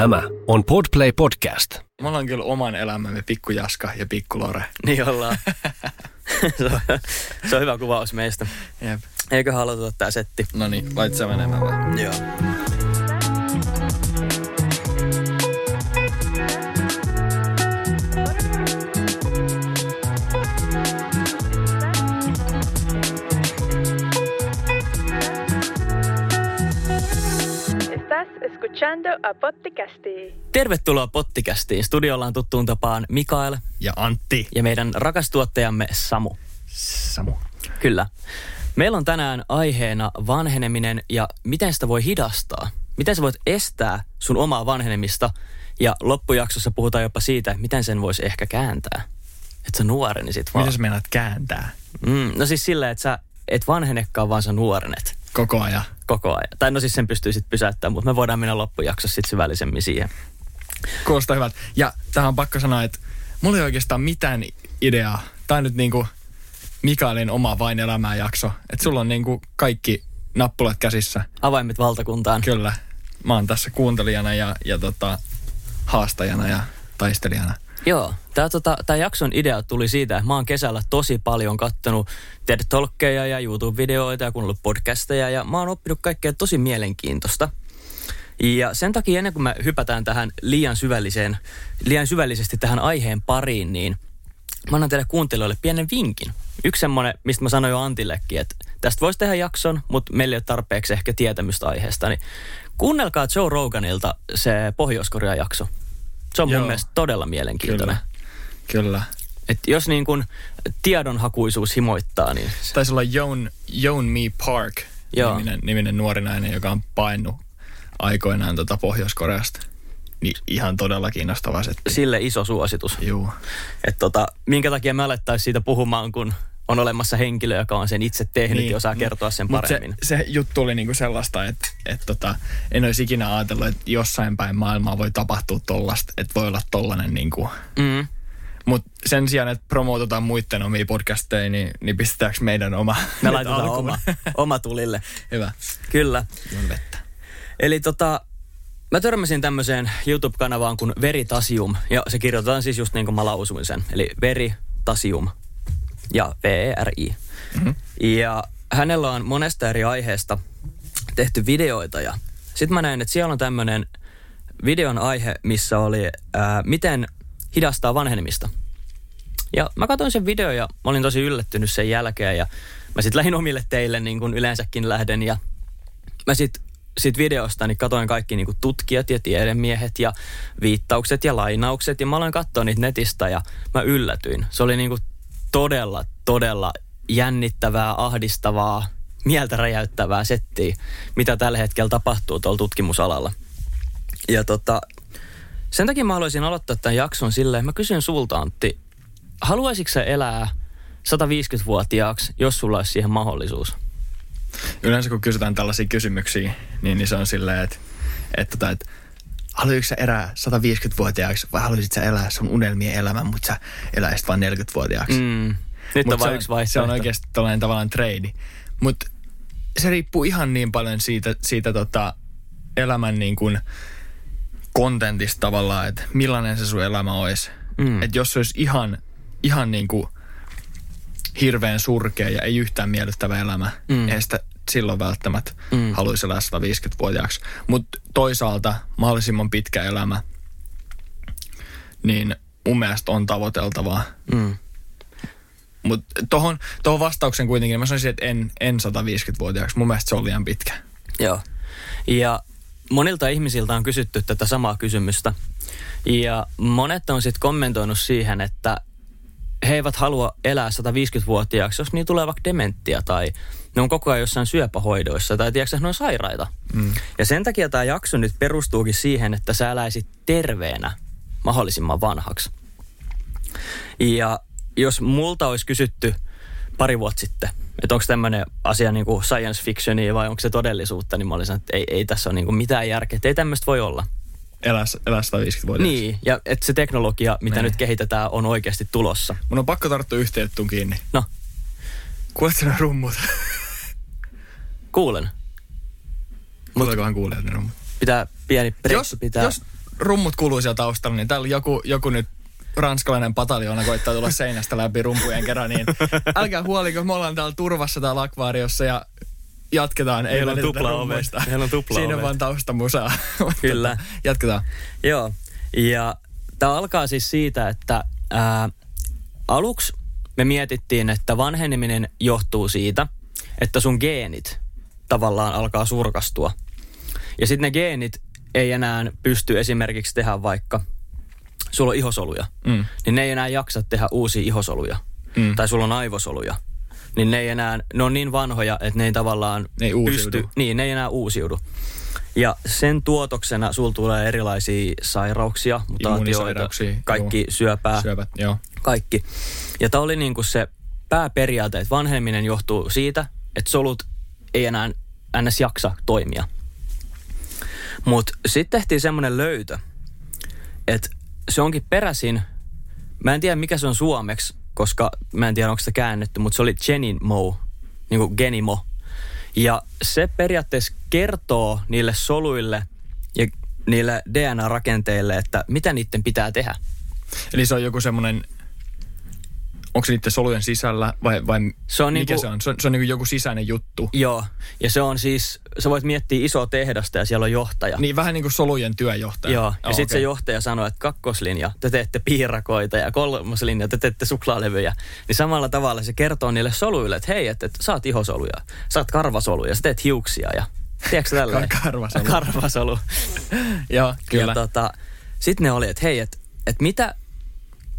Tämä on Podplay Podcast. Me ollaan kyllä oman elämämme pikku Jaska ja pikku Lore. Niin ollaan. se, on, se on hyvä kuvaus meistä. Jep. Eikö haluta tää setti? No niin, lait sä menemään vaan. Joo. Escuchando a Potticasti. Tervetuloa Pottikästiin. Studiolla on tuttuun tapaan Mikael Ja Antti. ja meidän rakas tuottajamme Samu. Samu. Kyllä. Meillä on tänään aiheena vanheneminen ja miten sitä voi hidastaa. Miten sä voit estää sun omaa vanhenemista ja loppujaksossa puhutaan jopa siitä, miten sen voisi ehkä kääntää. Että sä nuorenisit vaan. Mitä sä meinaat kääntää Mm, no siis silleen, että sä et vanhenekaan, vaan sä nuorenet koko ajan? Koko ajan. Tai no siis sen pystyy sitten pysäyttämään, mutta me voidaan mennä loppujaksossa sitten syvällisemmin siihen. Kuulostaa hyvältä. Ja tähän on pakko sanoa, että mulla ei oikeastaan mitään ideaa. On nyt niinku Mikaelin oma vain elämää jakso. Että sulla on niinku kaikki nappulat käsissä. Avaimet valtakuntaan. Kyllä. Mä oon tässä kuuntelijana ja, ja tota, haastajana ja taistelijana. Joo, tämä tota, jakson idea tuli siitä, että mä oon kesällä tosi paljon kattonut TED Talkkeja ja YouTube-videoita ja kuunnellut podcasteja ja mä oon oppinut kaikkea tosi mielenkiintoista. Ja sen takia ennen kuin me hypätään tähän liian, syvälliseen, liian syvällisesti tähän aiheen pariin, niin mä annan teille kuuntelijoille pienen vinkin. Yksi semmoinen, mistä mä sanoin jo Antillekin, että tästä voisi tehdä jakson, mutta meillä ei ole tarpeeksi ehkä tietämystä aiheesta, niin kuunnelkaa Joe Roganilta se Pohjois-Korea jakso. Se on Joo. mun mielestä todella mielenkiintoinen. Kyllä. Kyllä. Että jos niin kun tiedonhakuisuus himoittaa, niin se- Taisi olla Joan, Joan Me Park Joo. niminen, niminen nuori nainen, joka on paennut aikoinaan tota Pohjois-Koreasta. Niin ihan todella kiinnostava setti. sille iso suositus. Juu. Että tota, minkä takia me alettaisiin siitä puhumaan, kun on olemassa henkilö, joka on sen itse tehnyt niin, ja osaa kertoa sen paremmin. Se, se juttu oli niinku sellaista, että et tota, en olisi ikinä ajatellut, että jossain päin maailmaa voi tapahtua tollasta, että voi olla tollanen niinku. Mm. Mutta sen sijaan, että promootetaan muiden omia podcasteja, niin, niin pistetäänkö meidän oma Me laitetaan alkuun? oma, oma tulille. Hyvä. Kyllä. Juon vettä. Eli tota, mä törmäsin tämmöiseen YouTube-kanavaan kuin Veritasium. Ja se kirjoitetaan siis just niin kuin mä lausuin sen. Eli Veritasium ja V-E-R-I. Mhm. Ja hänellä on monesta eri aiheesta tehty videoita. Ja sitten mä näin, että siellä on tämmöinen videon aihe, missä oli ää, miten hidastaa vanhenemista. Ja mä katsoin sen video ja mä olin tosi yllättynyt sen jälkeen ja mä sitten lähdin omille teille niin kuin yleensäkin lähden ja mä sit, sit videosta niin katoin kaikki niin kuin tutkijat ja tiedemiehet ja viittaukset ja lainaukset ja mä aloin katsoa niitä netistä ja mä yllätyin. Se oli niin kuin todella, todella jännittävää, ahdistavaa, mieltä räjäyttävää settiä, mitä tällä hetkellä tapahtuu tuolla tutkimusalalla. Ja tota, sen takia mä haluaisin aloittaa tämän jakson silleen, mä kysyn sulta Antti, haluaisitko sä elää 150-vuotiaaksi, jos sulla olisi siihen mahdollisuus? Yleensä kun kysytään tällaisia kysymyksiä, niin, niin se on silleen, että, että, tota, että haluaisitko sä elää 150-vuotiaaksi vai haluaisit sä elää sun unelmien elämän, mutta sä eläisit vain 40-vuotiaaksi? Mm. Nyt Mut on vain se yksi vaihtoehto. Se on oikeasti tällainen tavallaan trade. Mutta se riippuu ihan niin paljon siitä, siitä tota elämän niin kuin kontentista tavallaan, että millainen se sun elämä olisi. Mm. Että jos se olisi ihan, ihan niin kuin hirveän surkea ja ei yhtään miellyttävä elämä, Mm. mm. ei sitä silloin välttämättä Mm. haluaisi elää 150-vuotiaaksi. Mutta toisaalta mahdollisimman pitkä elämä, niin mun mielestä on tavoiteltavaa. Mm. Mutta tohon, tohon vastauksen kuitenkin mä sanoisin, että en, en 150-vuotiaaksi. Mun mielestä se on liian pitkä. Joo. Ja monilta ihmisiltä on kysytty tätä samaa kysymystä. Ja monet on sitten kommentoinut siihen, että he eivät halua elää 150-vuotiaaksi, jos niin tulee vaikka dementtiä tai ne on koko ajan jossain syöpähoidoissa tai tiedätkö, ne on sairaita. Mm. Ja sen takia tämä jakso nyt perustuukin siihen, että sä eläisit terveenä mahdollisimman vanhaksi. Ja jos multa olisi kysytty pari vuotta sitten, että onko tämmöinen asia niin kuin science fictionia vai onko se todellisuutta, niin mä olisin, että ei, ei tässä ole niin kuin mitään järkeä, että ei tämmöistä voi olla. Elää, elää 150-vuotiaaksi. Niin, ja että se teknologia, mitä Niin. nyt kehitetään, on oikeasti tulossa. Mun on pakko tarttua yhteyttuun kiinni. No, Kuuletko ne rummut? kuulen. Kuuleekohan kuulijat ne rummut? Pitää pieni breikki Jos, pitää. jos rummut kuuluu siellä taustalla, niin täällä joku, joku nyt ranskalainen pataljoona koittaa tulla seinästä läpi rumpujen kerran, niin älkää huoliko, me ollaan täällä turvassa täällä akvaariossa ja jatketaan. Ei Meillä on tupla ovet. Meillä on tupla Siinä on vaan taustamusaa. Kyllä. jatketaan. Joo, ja tämä alkaa siis siitä, että ää, aluksi me mietittiin, että vanheneminen johtuu siitä, että sun geenit tavallaan alkaa surkastua. Ja sitten ne geenit ei enää pysty esimerkiksi tehdä vaikka, sulla on ihosoluja, Mm. niin ne ei enää jaksa tehdä uusia ihosoluja. Mm. Tai sulla on aivosoluja. Niin ne ei enää, ne on niin vanhoja, että ne ei tavallaan Ne ei uusiudu. pysty, niin ne ei enää uusiudu. Ja sen tuotoksena sulla tulee erilaisia sairauksia, mutaatioita, kaikki juu. syöpää, Syövät, joo. kaikki. Ja tämä oli niinku se pääperiaate, että vanheneminen johtuu siitä, että solut ei enää ns. jaksa toimia. Mutta sitten tehtiin semmoinen löytö, että se onkin peräisin, mä en tiedä mikä se on suomeksi, koska mä en tiedä onko sitä käännetty, mutta se oli Genimo, niin kuin Genimo. Ja se periaatteessa kertoo niille soluille ja niille DNA-rakenteille, että mitä niiden pitää tehdä. Eli se on joku semmoinen, onko se niiden solujen sisällä vai, vai Se on mikä niinku- se on? Se on, se on niinku joku sisäinen juttu. Joo, ja se on siis, sä voit miettiä isoa tehdasta ja siellä on johtaja. Niin vähän niin kuin solujen työjohtaja. Joo, ja Oh, sitten se okei. johtaja sanoo, että kakkoslinja, te teette piirakoita ja kolmoslinja, te teette suklaalevyjä. Niin samalla tavalla se kertoo niille soluille, että hei, että, että sä oot ihosoluja, sä oot karvasoluja, sä teet hiuksia ja tiedätkö? Ka- karvasolu. Karvasolu. Joo, kyllä. Ja tota, sitten ne oli, että hei, että, että mitä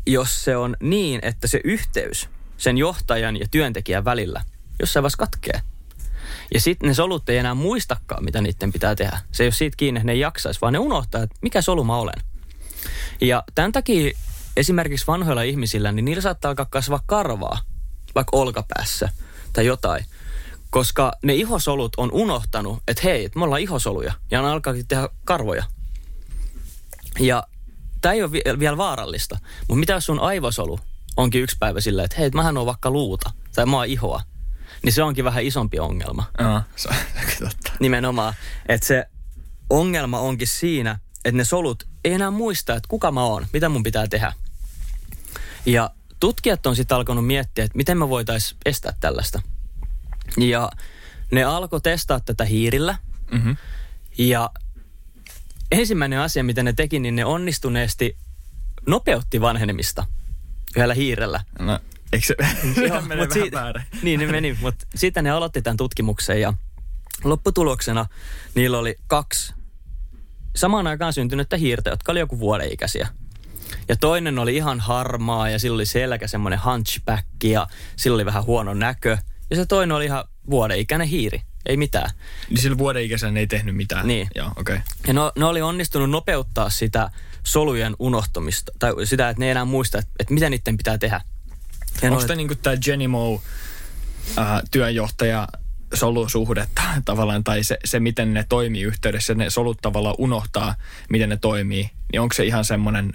jos se on niin, että se yhteys sen johtajan ja työntekijän välillä jossain vaiheessa katkee. Ja sitten ne solut ei enää muistakaan, mitä niiden pitää tehdä. Se ei ole siitä kiinni, että ne ei jaksaisi, vaan ne unohtaa, että mikä solu mä olen. Ja tämän takia esimerkiksi vanhoilla ihmisillä, niin niillä saattaa alkaa kasvaa karvaa, vaikka olkapäässä tai jotain. Koska ne ihosolut on unohtanut, että hei, että me ollaan ihosoluja ja ne alkaakin tehdä karvoja. Ja tämä ei ole vi- vielä vaarallista, mutta mitä jos sun aivosolu onkin yksi päivä silleen, että hei, mähän on vaikka luuta tai mä oon ihoa, niin se onkin vähän isompi ongelma. Aa, se on totta. Nimenomaan, että se ongelma onkin siinä, että ne solut ei enää muista, että kuka mä oon, mitä mun pitää tehdä. Ja tutkijat on sitten alkanut miettiä, että miten me voitaisiin estää tällaista. Ja ne alkoi testaa tätä hiirillä. Mm-hmm. Ja ensimmäinen asia, mitä ne teki, niin ne onnistuneesti nopeutti vanhenemista yhdellä hiirellä. No, eikö se Joo, mut siitä-? Niin, ne meni, mutta sitten ne aloitti tämän tutkimuksen ja lopputuloksena niillä oli kaksi samaan aikaan syntynyttä hiirtä, jotka oli joku vuoden ikäisiä. Ja toinen oli ihan harmaa ja sillä oli selkä semmoinen hunchback ja sillä oli vähän huono näkö. Ja se toinen oli ihan vuoden ikäinen hiiri, ei mitään. Niin sillä vuoden ikäisenä ei tehnyt mitään. Niin. Joo, okei. Okay. Ja ne, ne oli onnistunut nopeuttaa sitä solujen unohtumista, tai sitä, että ne ei enää muista, että, että mitä niiden pitää tehdä. Ja Onko tämä niinku tämä Genimo äh, työnjohtaja solusuhdetta tavallaan, tai se, se, miten ne toimii yhteydessä, ne solut tavallaan unohtaa, miten ne toimii, niin onko se ihan semmoinen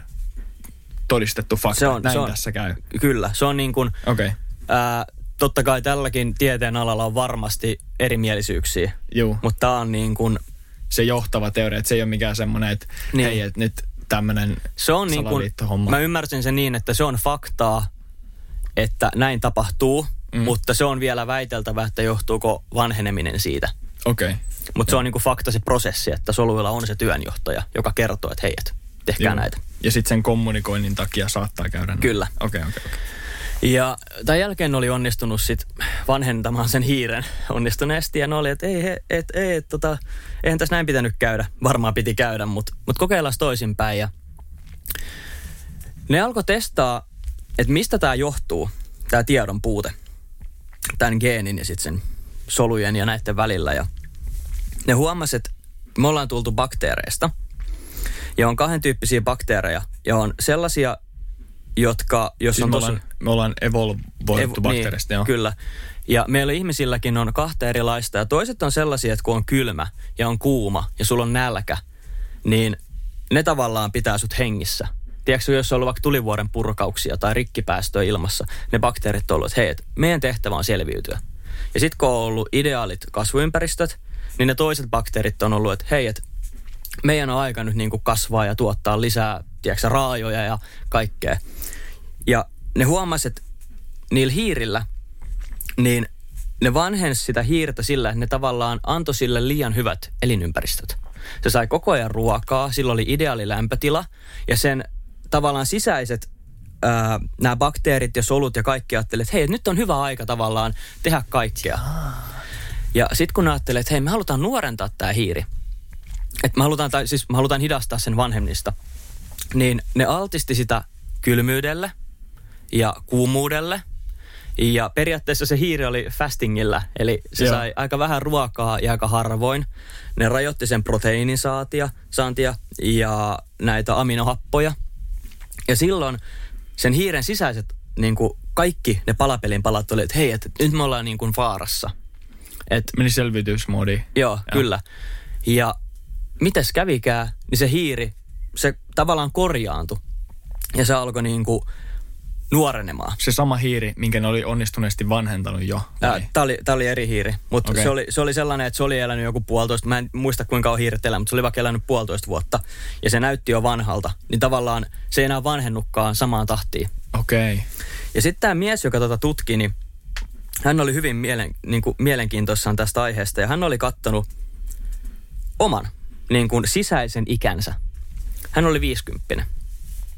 todistettu fakta, Se on- näin se on- tässä käy? Kyllä, se on niin kuin, Okei, okay. ää, totta kai tälläkin tieteen alalla on varmasti erimielisyyksiä, juu. mutta tämä on niin kuin, Se johtava teoria, että se ei ole mikään semmoinen, että Niin. hei, että nyt tämmöinen se on niin kuin, mä ymmärsin sen niin, että se on faktaa, että näin tapahtuu, mm. mutta se on vielä väiteltävä, että johtuuko vanheneminen siitä. Okei. Okay. Mutta se on niin kuin fakta se prosessi, että soluilla on se työnjohtaja, joka kertoo, että hei, et, tehkää Juu. näitä. Ja sitten sen kommunikoinnin takia saattaa käydä näin. Kyllä. Okei, okei, okei. Ja tämän jälkeen oli onnistunut sit vanhentamaan sen hiiren onnistuneesti. Ja ne oli, että ei, he- et, ei, et, tota, eihän tässä näin pitänyt käydä. Varmaan piti käydä, mutta mut kokeillaan toisinpäin. Ja ne alkoi testaa, että mistä tämä johtuu, tämä tiedon puute. Tämän geenin ja sitten sen solujen ja näiden välillä. Ja ne huomasivat, että me ollaan tultu bakteereista. Ja on kahden tyyppisiä bakteereja. Ja on sellaisia, jotka, jos Siis on tosi... me ollaan evolvoitu Evo- bakteerista, niin, joo. Kyllä. Ja meillä ihmisilläkin on kahta erilaista. Ja toiset on sellaisia, että kun on kylmä ja on kuuma ja sulla on nälkä, niin ne tavallaan pitää sut hengissä. Tiedätkö, jos on ollut vaikka tulivuoren purkauksia tai rikkipäästöä ilmassa, ne bakteerit on ollut, että hei, et meidän tehtävä on selviytyä. Ja sitten kun on ollut ideaalit kasvuympäristöt, niin ne toiset bakteerit on ollut, että hei, et meidän on aika nyt niin kuin kasvaa ja tuottaa lisää, tiedätkö, raajoja ja kaikkea. Ja ne huomasi, että niillä hiirillä, niin ne vanhensi sitä hiirtä sillä, että ne tavallaan antoi sille liian hyvät elinympäristöt. Se sai koko ajan ruokaa, sillä oli ideaali lämpötila ja sen tavallaan sisäiset nämä bakteerit ja solut ja kaikki ajattelee, että hei, nyt on hyvä aika tavallaan tehdä kaikkea. Ja sitten kun ajattelee, että hei, me halutaan nuorentaa tämä hiiri, että me halutaan, tai siis me halutaan hidastaa sen vanhemmista, niin ne altisti sitä kylmyydelle ja kuumuudelle. Ja periaatteessa se hiiri oli fastingilla, eli se Joo. sai aika vähän ruokaa ja aika harvoin. Ne rajoitti sen proteiinin saatia, saantia ja näitä aminohappoja. Ja silloin sen hiiren sisäiset, niin kuin kaikki ne palapelin palat oli, että hei, että nyt me ollaan niin kuin vaarassa. Et, Meni selvitysmoodiin. joo, Joo. kyllä. Ja mites kävikään, niin se hiiri, se tavallaan korjaantui. Ja se alkoi niin kuin nuorenemaan. Se sama hiiri, minkä ne oli onnistuneesti vanhentanut jo. Tämä oli, tää oli eri hiiri, mutta okay. se, oli, se oli sellainen, että se oli elänyt joku puolitoista, mä en muista kuinka on hiiret elänyt, mutta se oli vaikka elänyt puolitoista vuotta. Ja se näytti jo vanhalta, niin tavallaan se ei enää vanhennukkaan samaan tahtiin. Okei. Okay. Ja sitten tämä mies, joka tota tutki, niin hän oli hyvin mielen, niin kuin mielenkiintoissaan tästä aiheesta ja hän oli kattonut oman niin kuin sisäisen ikänsä. Hän oli 50.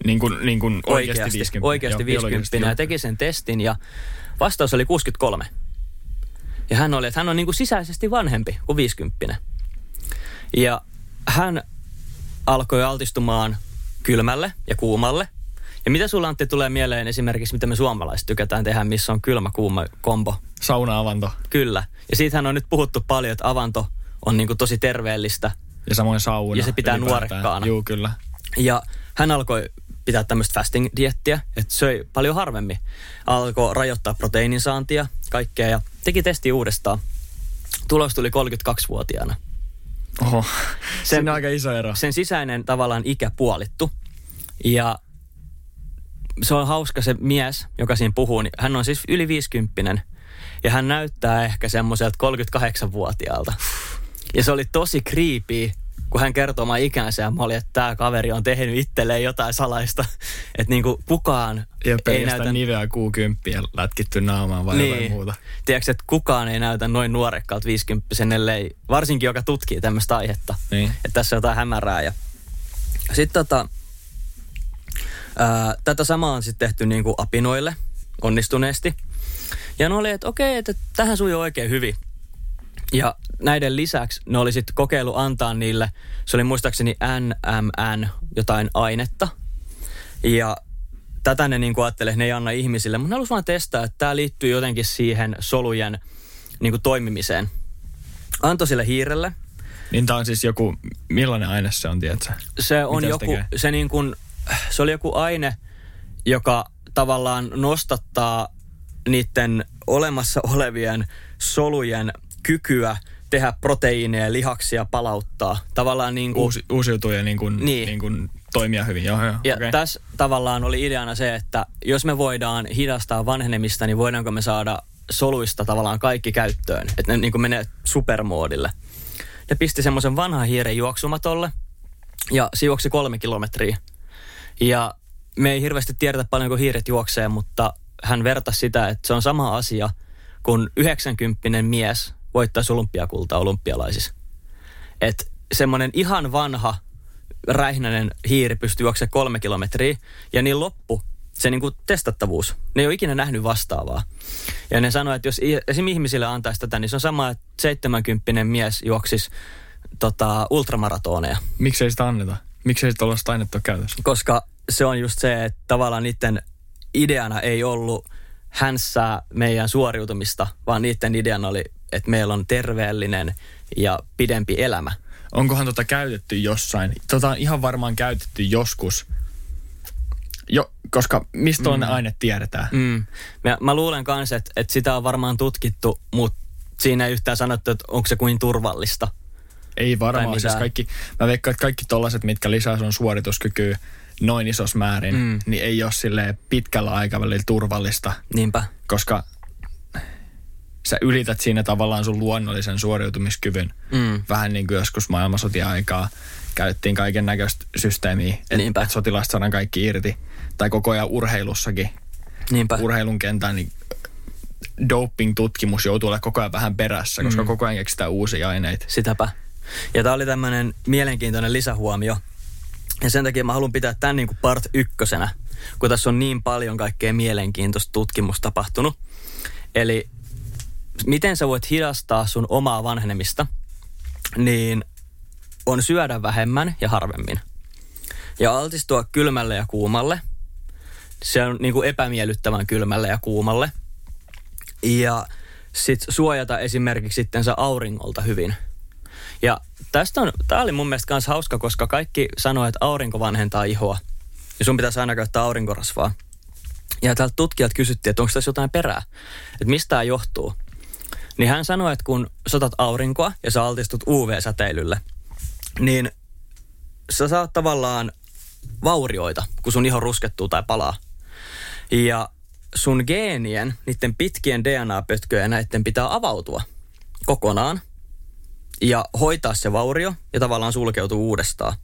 Niin kuin, niin kuin oikeasti, Oikeasti, 50. oikeasti Joo, 50 biologisesti, ja joo. teki sen testin ja vastaus oli 63. Ja hän oli, että hän on niin kuin sisäisesti vanhempi kuin 50. Ja hän alkoi altistumaan kylmälle ja kuumalle. Ja mitä sulla Antti tulee mieleen esimerkiksi, mitä me suomalaiset tykätään tehdä, missä on kylmä kuuma kombo? Sauna-avanto Kyllä. Ja siitähän on nyt puhuttu paljon, että avanto on niin kuin tosi terveellistä. ja samoin sauna. Ja se pitää ylipäätään. nuorekkaana. Juu, kyllä. Ja hän alkoi pitää tämmöistä fasting-diettiä, että söi paljon harvemmin. Alkoi rajoittaa proteiinin saantia, kaikkea ja teki testi uudestaan. Tulos tuli 32-vuotiaana. Oho, Se- siinä on aika iso ero. Sen sisäinen tavallaan ikä puolittu. Ja se on hauska se mies, joka siinä puhuu, niin hän on siis yli 50 ja hän näyttää ehkä semmoiselta 38-vuotiaalta. Ja se oli tosi creepy, kun hän kertoi oman ikänsä ja mä olin, että tämä kaveri on tehnyt itselleen jotain salaista. Että niinku kukaan Ja ei näytä... niveä Q10 lätkitty naamaan vai niin. jotain muuta. Tiedätkö, että kukaan ei näytä noin nuorekkaalta 50 ellei, varsinkin joka tutkii tämmöistä aihetta. Niin. Että tässä on jotain hämärää. Ja... Sitten tota, ää, tätä samaa on sitten tehty niin kuin apinoille onnistuneesti. Ja ne oli, että okei, että tähän sujuu oikein hyvin. Ja näiden lisäksi ne oli sitten kokeilu antaa niille, se oli muistaakseni NMN jotain ainetta. Ja tätä ne niin kuin ajattelee, ne ei anna ihmisille, mutta ne halusivat vaan testaa, että tämä liittyy jotenkin siihen solujen niin kuin toimimiseen. Antoi sille hiirelle, Niin tää on siis joku, millainen aine se on, tiedätkö? se on Mitä se joku, tekee? se, niin kuin, se oli joku aine, joka tavallaan nostattaa niiden olemassa olevien solujen kykyä tehdä proteiineja, lihaksia, palauttaa. Tavallaan niin kuin, Uusi, uusiutuu ja niin kuin, Niin. niin. Kuin toimia hyvin. Joo, joo. ja okei. tässä tavallaan oli ideana se, että jos me voidaan hidastaa vanhenemista, niin voidaanko me saada soluista tavallaan kaikki käyttöön. Että ne niin kuin menee supermoodille. Ne pisti semmoisen vanhan hiiren juoksumatolle ja se juoksi kolme kilometriä. Ja me ei hirveästi tiedetä paljonko hiiret juoksee, mutta hän vertasi sitä, että se on sama asia, kun 90 mies voittaisi olympiakultaa olympialaisissa. Että semmoinen ihan vanha räihnäinen hiiri pystyy juoksemaan kolme kilometriä ja niin loppu se niinku testattavuus. Ne ei ole ikinä nähnyt vastaavaa. Ja ne sanoi, että jos esim. ihmisille antaisi tätä, niin se on sama, että 70 mies juoksisi tota, ultramaratoneja. Miksei sitä anneta? Miksei sitä olla sitä ainetta käytössä? Koska se on just se, että tavallaan niiden ideana ei ollut hänssää meidän suoriutumista, vaan niiden ideana oli, että meillä on terveellinen ja pidempi elämä. Onkohan tota käytetty jossain? Tota on ihan varmaan käytetty joskus. Jo, koska mistä tuollainen aine tiedetään? Mm. Mä, mä luulen kanssa, että, että sitä on varmaan tutkittu, mutta siinä ei yhtään sanottu, että onko se kuin turvallista. Ei varmaan. Siis kaikki, mä veikkaan, että kaikki tollaset, mitkä lisää sun suorituskykyä noin isossa määrin, Mm. niin ei ole silleen pitkällä aikavälillä turvallista, Niinpä. koska sä ylität siinä tavallaan sun luonnollisen suoriutumiskyvyn. Mm. Vähän niin kuin joskus maailmansotien aikaa käytettiin kaiken näköistä systeemiä, että et sotilasta saadaan kaikki irti. Tai koko ajan urheilussakin, Niinpä. urheilun kentän, niin doping-tutkimus joutuu olemaan koko ajan vähän perässä, koska mm. koko ajan keksitään uusia aineita. Sitäpä. Ja tämä oli tämmöinen mielenkiintoinen lisähuomio. Ja sen takia mä haluan pitää tämän niin kuin part ykkösenä, kun tässä on niin paljon kaikkea mielenkiintoista tutkimusta tapahtunut. Eli miten sä voit hidastaa sun omaa vanhenemista, niin on syödä vähemmän ja harvemmin. Ja altistua kylmälle ja kuumalle. Se on niin kuin epämiellyttävän kylmälle ja kuumalle. Ja sit suojata esimerkiksi sitten auringolta hyvin. Ja tästä on, tää oli mun mielestä myös hauska, koska kaikki sanoo, että aurinko vanhentaa ihoa. Ja sun pitäisi aina käyttää aurinkorasvaa. Ja täältä tutkijat kysyttiin, että onko tässä jotain perää, että mistä tämä johtuu. Niin hän sanoi, että kun sotat aurinkoa ja sä altistut UV-säteilylle, niin sä saat tavallaan vaurioita, kun sun iho ruskettuu tai palaa. Ja sun geenien, niiden pitkien DNA-pötköjen näiden pitää avautua kokonaan ja hoitaa se vaurio ja tavallaan sulkeutuu uudestaan.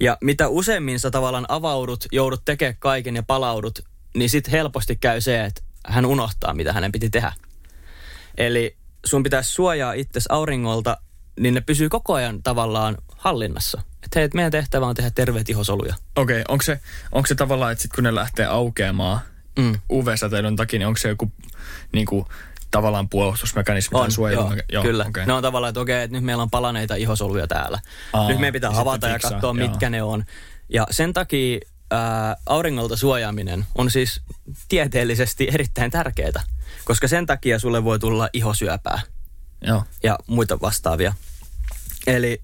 Ja mitä useimmin sä tavallaan avaudut, joudut tekemään kaiken ja palaudut, niin sit helposti käy se, että hän unohtaa, mitä hänen piti tehdä. Eli sun pitäisi suojaa itsesi auringolta, niin ne pysyy koko ajan tavallaan hallinnassa. Että hei, et meidän tehtävä on tehdä terveet ihosoluja. Okei, okay, onko se, onko se tavallaan, että sit kun ne lähtee aukeamaan Mm. UV-säteilyn takia, niin onko se joku niin kuin, tavallaan puolustusmekanismi tai suojelu? joo, kyllä. Okay. Ne on tavallaan, että okei, että nyt meillä on palaneita ihosoluja täällä. Aa, nyt meidän pitää ja avata ja katsoa, joo. mitkä ne on. Ja sen takia ää, auringolta suojaaminen on siis tieteellisesti erittäin tärkeää, koska sen takia sulle voi tulla ihosyöpää Joo. ja muita vastaavia. Eli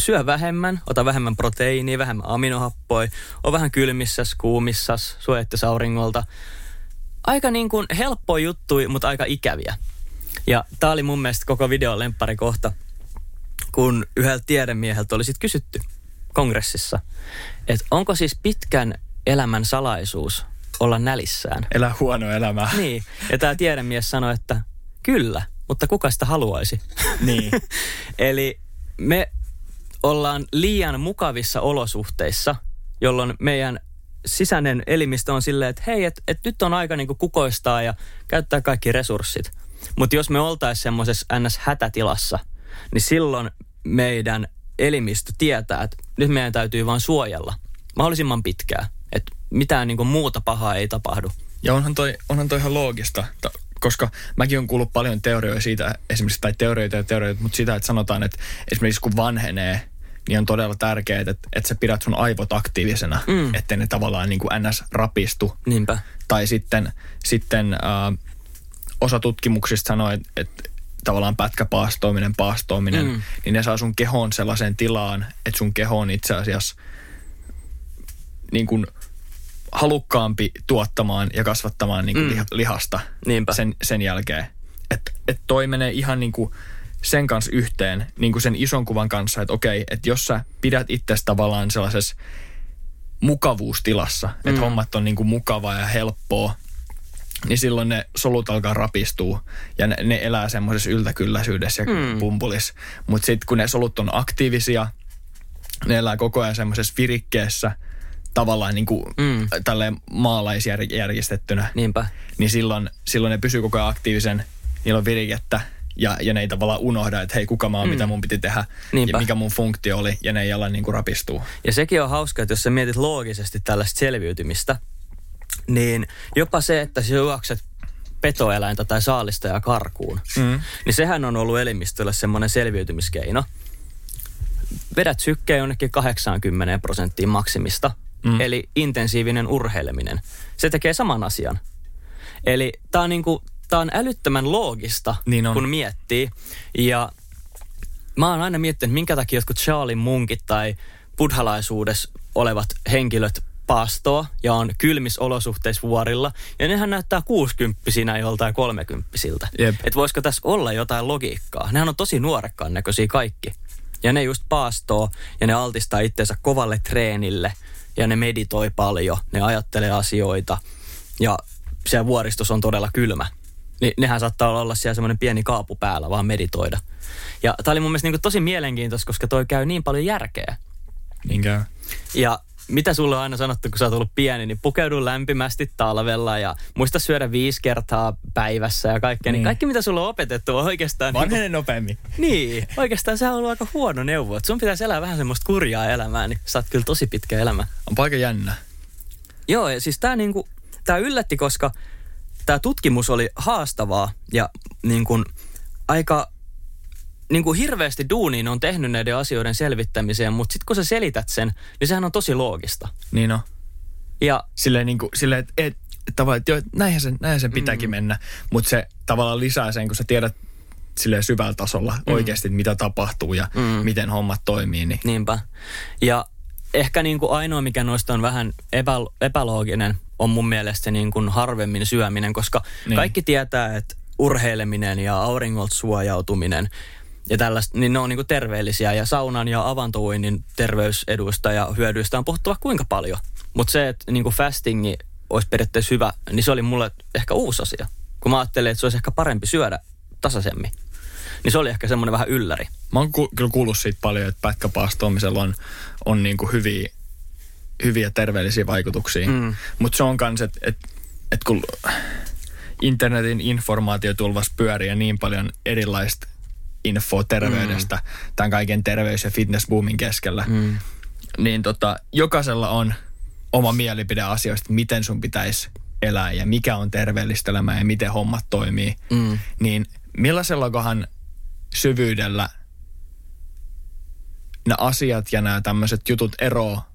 syö vähemmän, ota vähemmän proteiinia, vähemmän aminohappoja, on vähän kylmissas, kuumissas, suojatte auringolta. Aika niin kuin helppo juttu, mutta aika ikäviä. Ja tää oli mun mielestä koko videon lemppari kohta, kun yhdeltä tiedemieheltä oli sit kysytty kongressissa, että onko siis pitkän elämän salaisuus olla nälissään? Elä huono elämää. Niin, ja tämä tiedemies sanoi, että kyllä, mutta kuka sitä haluaisi? niin. Eli me ollaan liian mukavissa olosuhteissa, jolloin meidän sisäinen elimistö on silleen, että hei, että et nyt on aika niinku kukoistaa ja käyttää kaikki resurssit. Mutta jos me oltaisiin semmoisessa ns-hätätilassa, niin silloin meidän elimistö tietää, että nyt meidän täytyy vaan suojella mahdollisimman pitkään. Että mitään niinku muuta pahaa ei tapahdu. Ja onhan toi, onhan toi ihan loogista, ta- koska mäkin on kuullut paljon teorioita siitä, esimerkiksi, tai teorioita ja teorioita, mutta sitä, että sanotaan, että esimerkiksi kun vanhenee, niin on todella tärkeää, että, että sä pidät sun aivot aktiivisena, mm. ettei ne tavallaan niin kuin ns. rapistu. Niinpä. Tai sitten, sitten äh, osa tutkimuksista sanoo, että, että tavallaan pätkäpaastoiminen, paastoiminen, mm. niin ne saa sun kehoon sellaiseen tilaan, että sun keho on itse asiassa niin kuin halukkaampi tuottamaan ja kasvattamaan niin kuin Mm. mm. lihasta Niinpä. sen, sen jälkeen. Että et toi menee ihan niin kuin sen kanssa yhteen, niin kuin sen ison kuvan kanssa, että okei, että jos sä pidät itsestä tavallaan sellaisessa mukavuustilassa, että Mm. hommat on niin kuin mukavaa ja helppoa, niin silloin ne solut alkaa rapistua ja ne, ne elää semmoisessa yltäkylläisyydessä ja Mm. pumpulissa. Mutta sitten kun ne solut on aktiivisia, ne elää koko ajan semmoisessa virikkeessä, tavallaan niin kuin mm. tälleen maalaisjärjestettynä, Niinpä. niin silloin, silloin ne pysyy koko ajan aktiivisen, niillä on virikettä ja, ja ne ei tavallaan unohda, että hei kuka mä oon, mm. mitä mun piti tehdä Niinpä. ja mikä mun funktio oli ja ne ei ala niin kuin rapistuu. Ja sekin on hauska, että jos sä mietit loogisesti tällaista selviytymistä, niin jopa se, että sä juokset petoeläintä tai saalista ja karkuun, Mm. niin sehän on ollut elimistölle semmoinen selviytymiskeino. Vedät sykkeen jonnekin 80 prosenttiin maksimista, mm. Eli intensiivinen urheileminen. Se tekee saman asian. Eli tää on, niinku, tää on älyttömän loogista, Niin on. kun miettii. Ja mä oon aina miettinyt, minkä takia jotkut Charlie munkit tai buddhalaisuudessa olevat henkilöt paastoa ja on kylmissä olosuhteissa vuorilla. Ja nehän näyttää 60 joltain 30 Jep. Että voisiko tässä olla jotain logiikkaa. Nehän on tosi nuorekkaan näköisiä kaikki. Ja ne just paastoo ja ne altistaa itsensä kovalle treenille ja ne meditoi paljon, ne ajattelee asioita ja siellä vuoristossa on todella kylmä. Niin nehän saattaa olla siellä semmoinen pieni kaapu päällä, vaan meditoida. Ja tämä oli mun mielestä niin tosi mielenkiintoista, koska toi käy niin paljon järkeä. Niin käy. Ja mitä sulle on aina sanottu, kun sä oot ollut pieni, niin pukeudu lämpimästi talvella ja muista syödä viisi kertaa päivässä ja kaikkea. Niin, Niin. kaikki, mitä sulle on opetettu, on oikeastaan... Vanhene nopeammin. Niin, oikeastaan se on ollut aika huono neuvo. Sun pitäisi elää vähän semmoista kurjaa elämää, niin sä oot kyllä tosi pitkä elämä. On aika jännä. Joo, ja siis tää niinku, tää yllätti, koska tämä tutkimus oli haastavaa ja niin kuin aika niin kuin hirveästi duuniin on tehnyt näiden asioiden selvittämiseen, mutta sitten kun sä selität sen, niin sehän on tosi loogista. Niin on. Ja Silleen, niin kuin, silleen että et, tavallaan, että joo, näinhän sen, näinhän sen pitääkin mm. mennä. Mutta se tavallaan lisää sen, kun sä tiedät silleen syvällä tasolla mm. oikeasti, mitä tapahtuu ja mm. miten hommat toimii. Niin. niinpä. Ja ehkä niin kuin ainoa, mikä noista on vähän epä, epälooginen, on mun mielestä niin kuin harvemmin syöminen, koska Niin. kaikki tietää, että urheileminen ja auringolta suojautuminen ja tällaista, niin ne on niin kuin terveellisiä ja saunan ja avantouinnin terveyseduista ja hyödyistä on puhuttu vaikka kuinka paljon. Mutta se, että niin kuin fastingi olisi periaatteessa hyvä, niin se oli mulle ehkä uusi asia. Kun mä ajattelin, että se olisi ehkä parempi syödä tasaisemmin. Niin se oli ehkä semmoinen vähän ylläri. Mä oon ku, kyllä kuullut siitä paljon, että pätkäpaastoamisella on, on niin kuin hyviä, hyviä terveellisiä vaikutuksia. Mm. Mutta se on kans, että et, et kun internetin informaatiotulvas pyörii ja niin paljon erilaista infoa terveydestä mm. tämän kaiken terveys- ja fitnessboomin keskellä, mm. niin tota, jokaisella on oma mielipide asioista, miten sun pitäisi elää ja mikä on terveellistä elämää ja miten hommat toimii. Mm. Niin millaisellakohan syvyydellä nämä asiat ja nämä tämmöiset jutut eroaa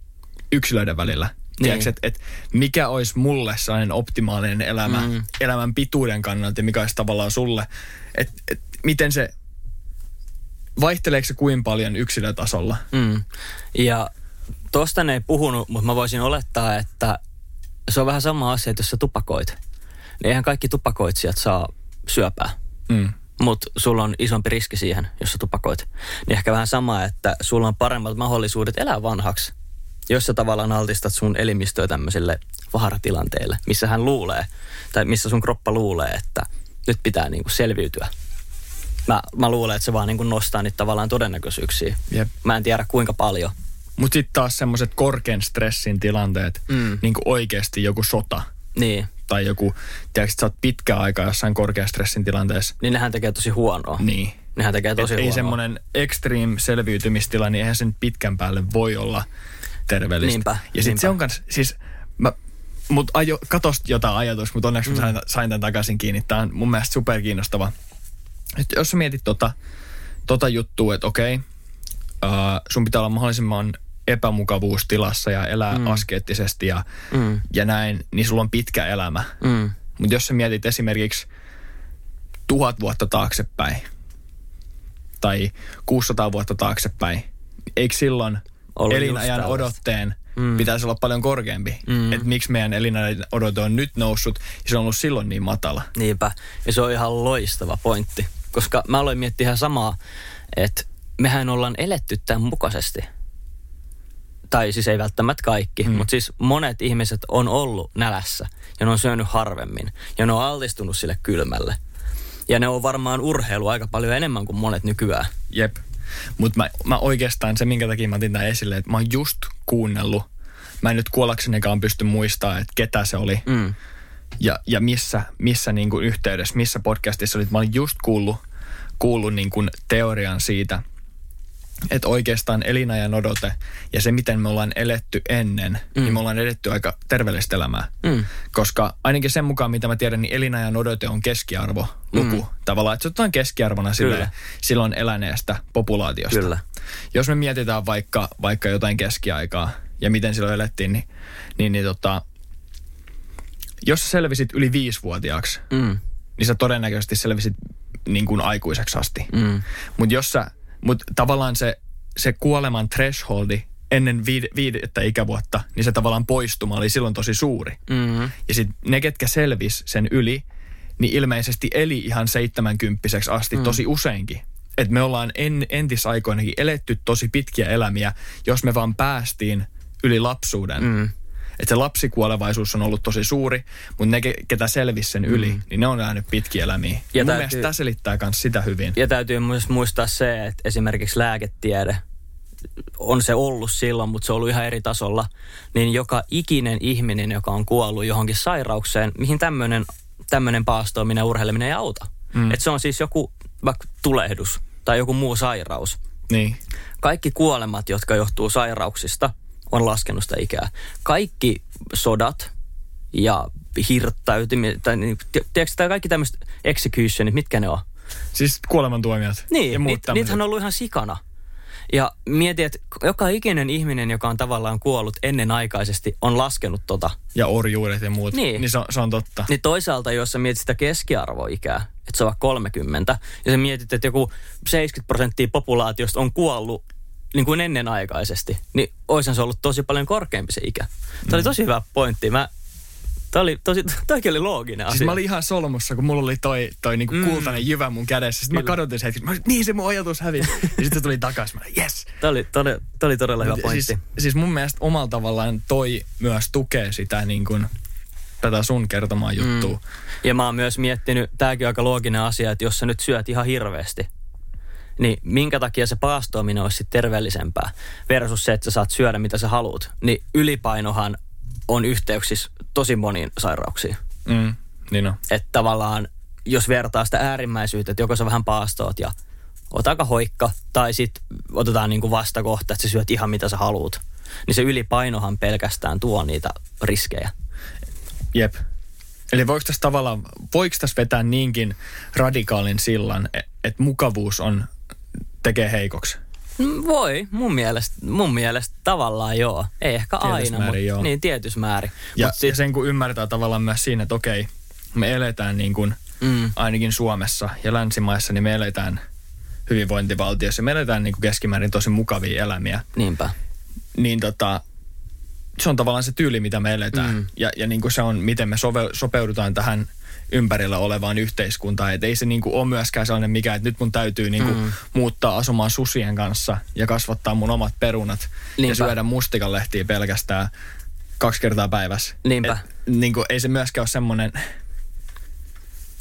yksilöiden välillä? Niin. Tiedätkö, että et mikä olisi mulle sellainen optimaalinen elämä, Mm. elämän pituuden kannalta ja mikä olisi tavallaan sulle, että et miten se, vaihteleeko se kuin paljon yksilötasolla? Mm. Ja tosta ne ei puhunut, mutta mä voisin olettaa, että se on vähän sama asia, että jos sä tupakoit, niin eihän kaikki tupakoitsijat saa syöpää. Mm. Mutta sulla on isompi riski siihen, jos sä tupakoit. Niin ehkä vähän sama, että sulla on paremmat mahdollisuudet elää vanhaksi, jos sä tavallaan altistat sun elimistöä tämmöisille vaaratilanteille, missä hän luulee, tai missä sun kroppa luulee, että nyt pitää niinku selviytyä. Mä, mä luulen, että se vaan niinku nostaa niitä tavallaan todennäköisyyksiä. Jep. Mä en tiedä kuinka paljon. Mutta sitten taas semmoiset korkean stressin tilanteet, Mm. niin kuin oikeasti joku sota Niin, tai joku, tiedätkö, että sä oot pitkä aika jossain korkean stressin tilanteessa, niin nehän tekee tosi huonoa. niin Nehän tekee tosi Et ei huonoa. semmoinen extreme selviytymistila, niin eihän sen pitkän päälle voi olla terveellistä. Niinpä, ja sitten se on kans, siis mä, mut ajo, katos jotain ajatus, mutta onneksi mm. mä sain, sain tämän takaisin kiinni. Tämä on mun mielestä superkiinnostava. Et jos sä mietit tota, tota juttua, että okei, uh, sun pitää olla mahdollisimman epämukavuustilassa ja elää mm. askeettisesti ja, Mm. ja näin, niin sulla on pitkä elämä. Mm. Mutta jos sä mietit esimerkiksi tuhat vuotta taaksepäin tai 600 vuotta taaksepäin, eikö silloin Ollut elinajan odotteen mm. pitäisi olla paljon korkeampi? Mm. Että miksi meidän elinajan odote on nyt noussut ja se on ollut silloin niin matala? Niinpä. Ja se on ihan loistava pointti. Koska mä aloin miettiä ihan samaa, että mehän ollaan eletty tämän mukaisesti. Tai siis ei välttämättä kaikki, mm. mutta siis monet ihmiset on ollut nälässä ja ne on syönyt harvemmin ja ne on altistunut sille kylmälle. Ja ne on varmaan urheilu aika paljon enemmän kuin monet nykyään. Jep. Mutta mä, mä oikeastaan se, minkä takia mä otin tämän esille, että mä oon just kuunnellut, mä en nyt kuollaksenikaan pysty muistamaan, että ketä se oli Mm. ja, ja missä, missä niin kuin yhteydessä, missä podcastissa olit. Mä olin just kuullut, kuullut niin kuin teorian siitä, että oikeastaan elinajan odote ja se, miten me ollaan eletty ennen, mm. niin me ollaan eletty aika terveellistä elämää. Mm. Koska ainakin sen mukaan, mitä mä tiedän, niin elinajan odote on keskiarvo luku. Mm. Tavallaan, että se otetaan keskiarvona sille, silloin eläneestä populaatiosta. Kyllä. Jos me mietitään vaikka, vaikka jotain keskiaikaa ja miten silloin elettiin, niin, niin, niin tota, jos selvisit yli viisivuotiaaksi, Mm. niin sä todennäköisesti selvisit niin kuin aikuiseksi asti. Mm. Mutta jos sä, mut tavallaan se, se kuoleman thresholdi ennen viide, viidettä ikävuotta, niin se tavallaan poistuma oli silloin tosi suuri. Mm. Ja sitten ne, ketkä selvis sen yli, niin ilmeisesti eli ihan seitsemänkymppiseksi asti mm. tosi useinkin. Et me ollaan en, entisaikoinakin eletty tosi pitkiä elämiä, jos me vaan päästiin yli lapsuuden. Mm. Että se lapsikuolevaisuus on ollut tosi suuri, mutta ne, ke- ketä selvisi sen yli, mm. niin ne on elänyt pitkiä elämiä. Ja Ja Mun täytyy- mielestä tämä selittää myös sitä hyvin. Ja täytyy myös muistaa se, että esimerkiksi lääketiede on se ollut silloin, mutta se on ollut ihan eri tasolla, niin joka ikinen ihminen, joka on kuollut johonkin sairaukseen, mihin tämmöinen tämmöinen paastoaminen ja urheileminen ei auta. Mm. Et se on siis joku vaikka tulehdus tai joku muu sairaus. Niin. Kaikki kuolemat, jotka johtuu sairauksista, on laskenut sitä ikää. Kaikki sodat ja hirttäytyminen, tai niin, tiedätkö, tai kaikki tämmöiset executionit, mitkä ne on? Siis kuolemantuomiot Niin, ja muut niit, on ollut ihan sikana. Ja mieti, että joka ikinen ihminen, joka on tavallaan kuollut ennenaikaisesti, on laskenut tota. Ja orjuudet ja muut. Niin. niin se, on, se on totta. Niin toisaalta, jos sä mietit sitä keskiarvoikää, että se on vaikka 30, ja sä mietit, että joku 70 prosenttia populaatiosta on kuollut niin kuin ennenaikaisesti, niin oishan se ollut tosi paljon korkeampi se ikä. Tämä oli Mm. tosi hyvä pointti. Mä, toi oli tosi, toikin oli looginen asia. Siis mä olin ihan solmussa, kun mulla oli toi, toi niinku Mm. kultainen jyvä mun kädessä. Sitten mä Kyllä. kadotin sen hetken. Mä olin, niin se mun ajatus hävisi. ja sitten se tuli takaisin. Mä olin, yes. Tämä oli, todella, tämä oli todella hyvä pointti. Siis, siis mun mielestä omalla tavallaan toi myös tukee sitä niin kuin, tätä sun kertomaa juttua. Mm. Ja mä oon myös miettinyt, tämäkin on aika looginen asia, että jos sä nyt syöt ihan hirveästi, niin minkä takia se paastoaminen olisi sit terveellisempää versus se, että sä saat syödä mitä sä haluat. Niin ylipainohan on yhteyksissä tosi moniin sairauksiin. Mm. Niin on. Että tavallaan, jos vertaa sitä äärimmäisyyttä, että joko sä vähän paastoot ja oot aika hoikka, tai sitten otetaan niinku vastakohta, että sä syöt ihan mitä sä haluat, niin se ylipainohan pelkästään tuo niitä riskejä. Jep. Eli voiko tässä tavallaan, voiko tässä vetää niinkin radikaalin sillan, e- että mukavuus on, tekee heikoksi? Voi, mun mielestä, mun mielestä tavallaan joo. Ei ehkä Tietyssä aina, mutta joo. niin tietyssä määrin. Ja, Mut sit... ja sen kun ymmärtää tavallaan myös siinä, että okei, me eletään niin kuin, mm, ainakin Suomessa ja länsimaissa, niin me eletään hyvinvointivaltiossa. Me eletään niin kuin keskimäärin tosi mukavia elämiä. niinpä. Niin tota, se on tavallaan se tyyli, mitä me eletään. Mm. Ja, ja niin kuin se on, miten me sove, sopeudutaan tähän ympärillä olevaan yhteiskuntaan. Että ei se niin kuin ole myöskään sellainen mikä, että nyt mun täytyy niin kuin Mm. muuttaa asumaan susien kanssa ja kasvattaa mun omat perunat Niinpä. ja syödä mustikanlehtiä pelkästään kaksi kertaa päivässä. Niinpä. Et, niin kuin, ei se myöskään ole semmoinen,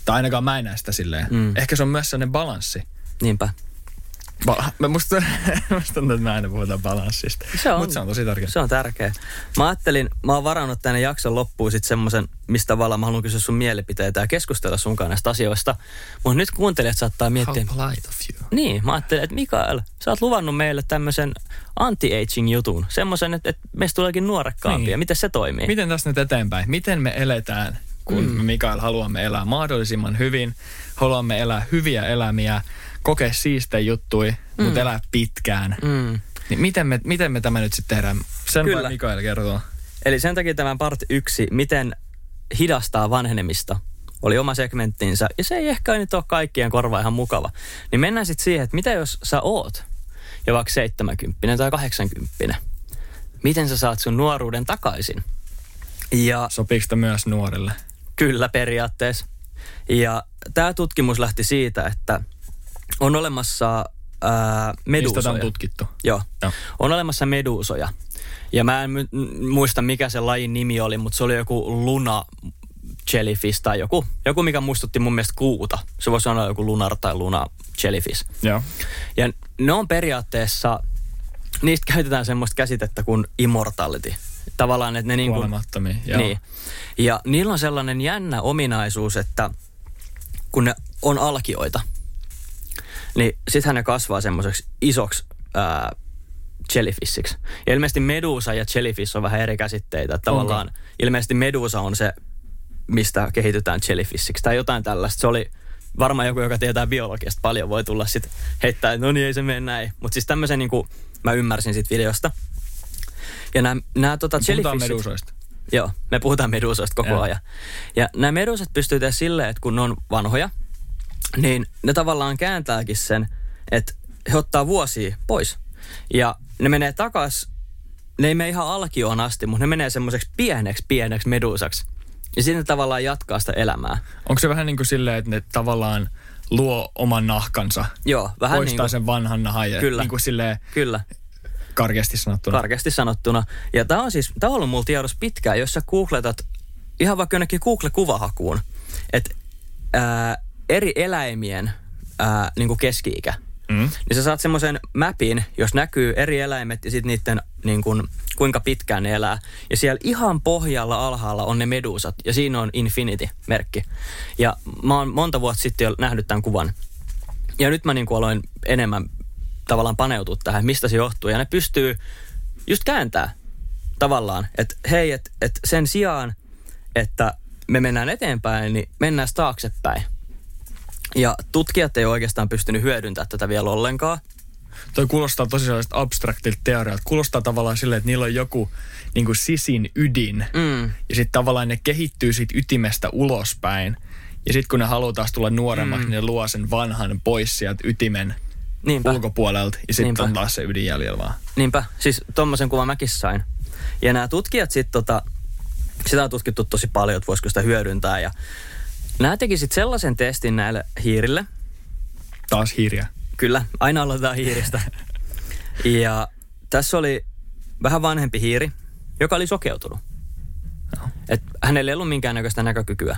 tai ainakaan mä en näe sitä silleen. Mm. Ehkä se on myös sellainen balanssi. Niinpä. Mä musta, musta tuntuu, että me aina puhutaan balanssista. Se on- Mutta se on tosi tärkeää. Se on tärkeä. Mä ajattelin, mä oon varannut tänne jakson loppuun sitten semmoisen, mistä tavallaan mä haluan kysyä sun mielipiteitä ja keskustella sun kanssa näistä asioista. Mutta nyt kuuntelijat saattaa miettiä, polite of you. niin, mä ajattelin, että Mikael, sä oot luvannut meille tämmöisen anti-aging jutun. Semmoisen, että, että meistä tuleekin nuorekkaampia. Niin. Miten se toimii? Miten tästä nyt eteenpäin? Miten me eletään, kun mm. me Mikael haluamme elää mahdollisimman hyvin, haluamme elää hyviä elämiä, kokea siistejä juttui, mm. mutta elää pitkään. Mm. Niin miten me, miten me tämä nyt sitten tehdään? Sen Kyllä. Mikael kertoa. Eli sen takia tämä part yksi, miten hidastaa vanhenemista, oli oma segmenttinsä. Ja se ei ehkä nyt ole kaikkien korva ihan mukava. Niin mennään sitten siihen, että mitä jos sä oot jo vaikka 70 tai 80 Miten sä saat sun nuoruuden takaisin? Ja Sopiiko sitä myös nuorille? Kyllä periaatteessa. Ja tämä tutkimus lähti siitä, että on olemassa ää, Mistä tämä on meduusoja. tutkittu? Joo. Joo. On olemassa meduusoja. Ja mä en muista, mikä se lajin nimi oli, mutta se oli joku luna jellyfish tai joku, joku, mikä muistutti mun mielestä kuuta. Se voisi olla joku lunar tai luna jellyfish. Joo. Ja ne on periaatteessa, niistä käytetään semmoista käsitettä kuin immortality. Tavallaan, että ne niin kuin. Joo. niin. Ja niillä on sellainen jännä ominaisuus, että kun ne on alkioita, niin sittenhän ne kasvaa semmoiseksi isoksi ää, jellyfishiksi. Ja ilmeisesti medusa ja jellyfish on vähän eri käsitteitä. Että Onko? Tavallaan ilmeisesti medusa on se, mistä kehitytään jellyfishiksi tai jotain tällaista. Se oli varmaan joku, joka tietää biologiasta paljon, voi tulla sitten heittää, että no niin, ei se mene näin. Mutta siis tämmöisen niin kuin mä ymmärsin siitä videosta. Ja nämä, nämä tota, Puhutaan medusoista. Joo, me puhutaan meduusoista koko Joo. ajan. Ja nämä medusat pystyy tehdä silleen, että kun ne on vanhoja, niin ne tavallaan kääntääkin sen, että he ottaa vuosia pois. Ja ne menee takas, ne ei mene ihan alkioon asti, mutta ne menee semmoiseksi pieneksi pieneksi medusaksi. Ja sitten ne tavallaan jatkaa sitä elämää. Onko se vähän niin kuin silleen, että ne tavallaan luo oman nahkansa, Joo, vähän poistaa niin kuin, sen vanhan nahan ja Kyllä. niin kuin silleen kyllä, karkeasti sanottuna. karkeasti sanottuna. Ja tämä on siis, tämä on ollut mulla tiedossa pitkään, jos sä googletat ihan vaikka jonnekin Google-kuvahakuun, että eri eläimien ää, niin kuin keski-ikä Mm. niin sä saat semmoisen mapin, jos näkyy eri eläimet ja sitten niiden niin kun, kuinka pitkään ne elää. Ja siellä ihan pohjalla alhaalla on ne medusat ja siinä on Infinity-merkki. Ja mä oon monta vuotta sitten jo nähnyt tämän kuvan. Ja nyt mä niin aloin enemmän tavallaan paneutua tähän, mistä se johtuu. Ja ne pystyy just kääntää tavallaan, että hei, että et sen sijaan, että me mennään eteenpäin, niin mennään taaksepäin. Ja tutkijat ei oikeastaan pystynyt hyödyntämään tätä vielä ollenkaan. Toi kuulostaa tosi sellaiset abstraktilta teorialta. Kuulostaa tavallaan silleen, että niillä on joku niin kuin sisin ydin. Mm. Ja sitten tavallaan ne kehittyy siitä ytimestä ulospäin. Ja sitten kun ne haluaa taas tulla nuoremmaksi, mm. niin ne luo sen vanhan pois sieltä ytimen Niinpä. ulkopuolelta. Ja sitten on taas se ydin jäljellä vaan. Niinpä, siis tommosen kuvan mäkin sain. Ja nämä tutkijat sitten tota, sitä on tutkittu tosi paljon, että voisiko sitä hyödyntää. Ja nämä teki sitten sellaisen testin näille hiirille. Taas hiiriä. Kyllä, aina aloitetaan hiiristä. ja tässä oli vähän vanhempi hiiri, joka oli sokeutunut. Joo. Et hänellä ei ollut minkäännäköistä näkökykyä.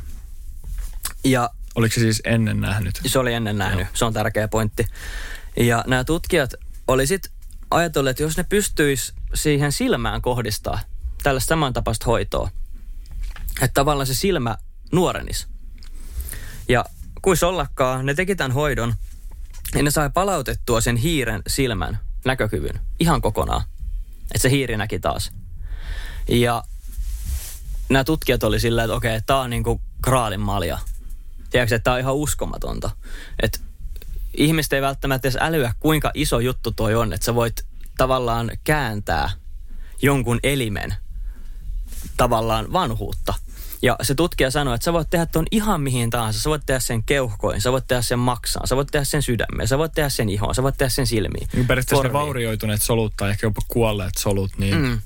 Ja Oliko se siis ennen nähnyt? se oli ennen nähnyt, se on tärkeä pointti. Ja nämä tutkijat oli sitten ajatelleet, että jos ne pystyis siihen silmään kohdistaa tällaista samantapaista hoitoa, että tavallaan se silmä nuorenis. Ja kuis ollakaan, ne teki tämän hoidon, ja ne sai palautettua sen hiiren silmän näkökyvyn ihan kokonaan. Että se hiiri näki taas. Ja nämä tutkijat oli silleen, että okei, tämä on niinku kraalin malja. Tiedätkö, että tämä on ihan uskomatonta. Että ihmiset ei välttämättä edes älyä, kuinka iso juttu toi on, että sä voit tavallaan kääntää jonkun elimen tavallaan vanhuutta. Ja se tutkija sanoi, että sä voit tehdä tuon ihan mihin tahansa. Sä voit tehdä sen keuhkoin, sä voit tehdä sen maksaan, sä voit tehdä sen sydämeen, sä voit tehdä sen ihoon, sä voit tehdä sen silmiin. Niin periaatteessa ne vaurioituneet solut tai ehkä jopa kuolleet solut, niin Mm.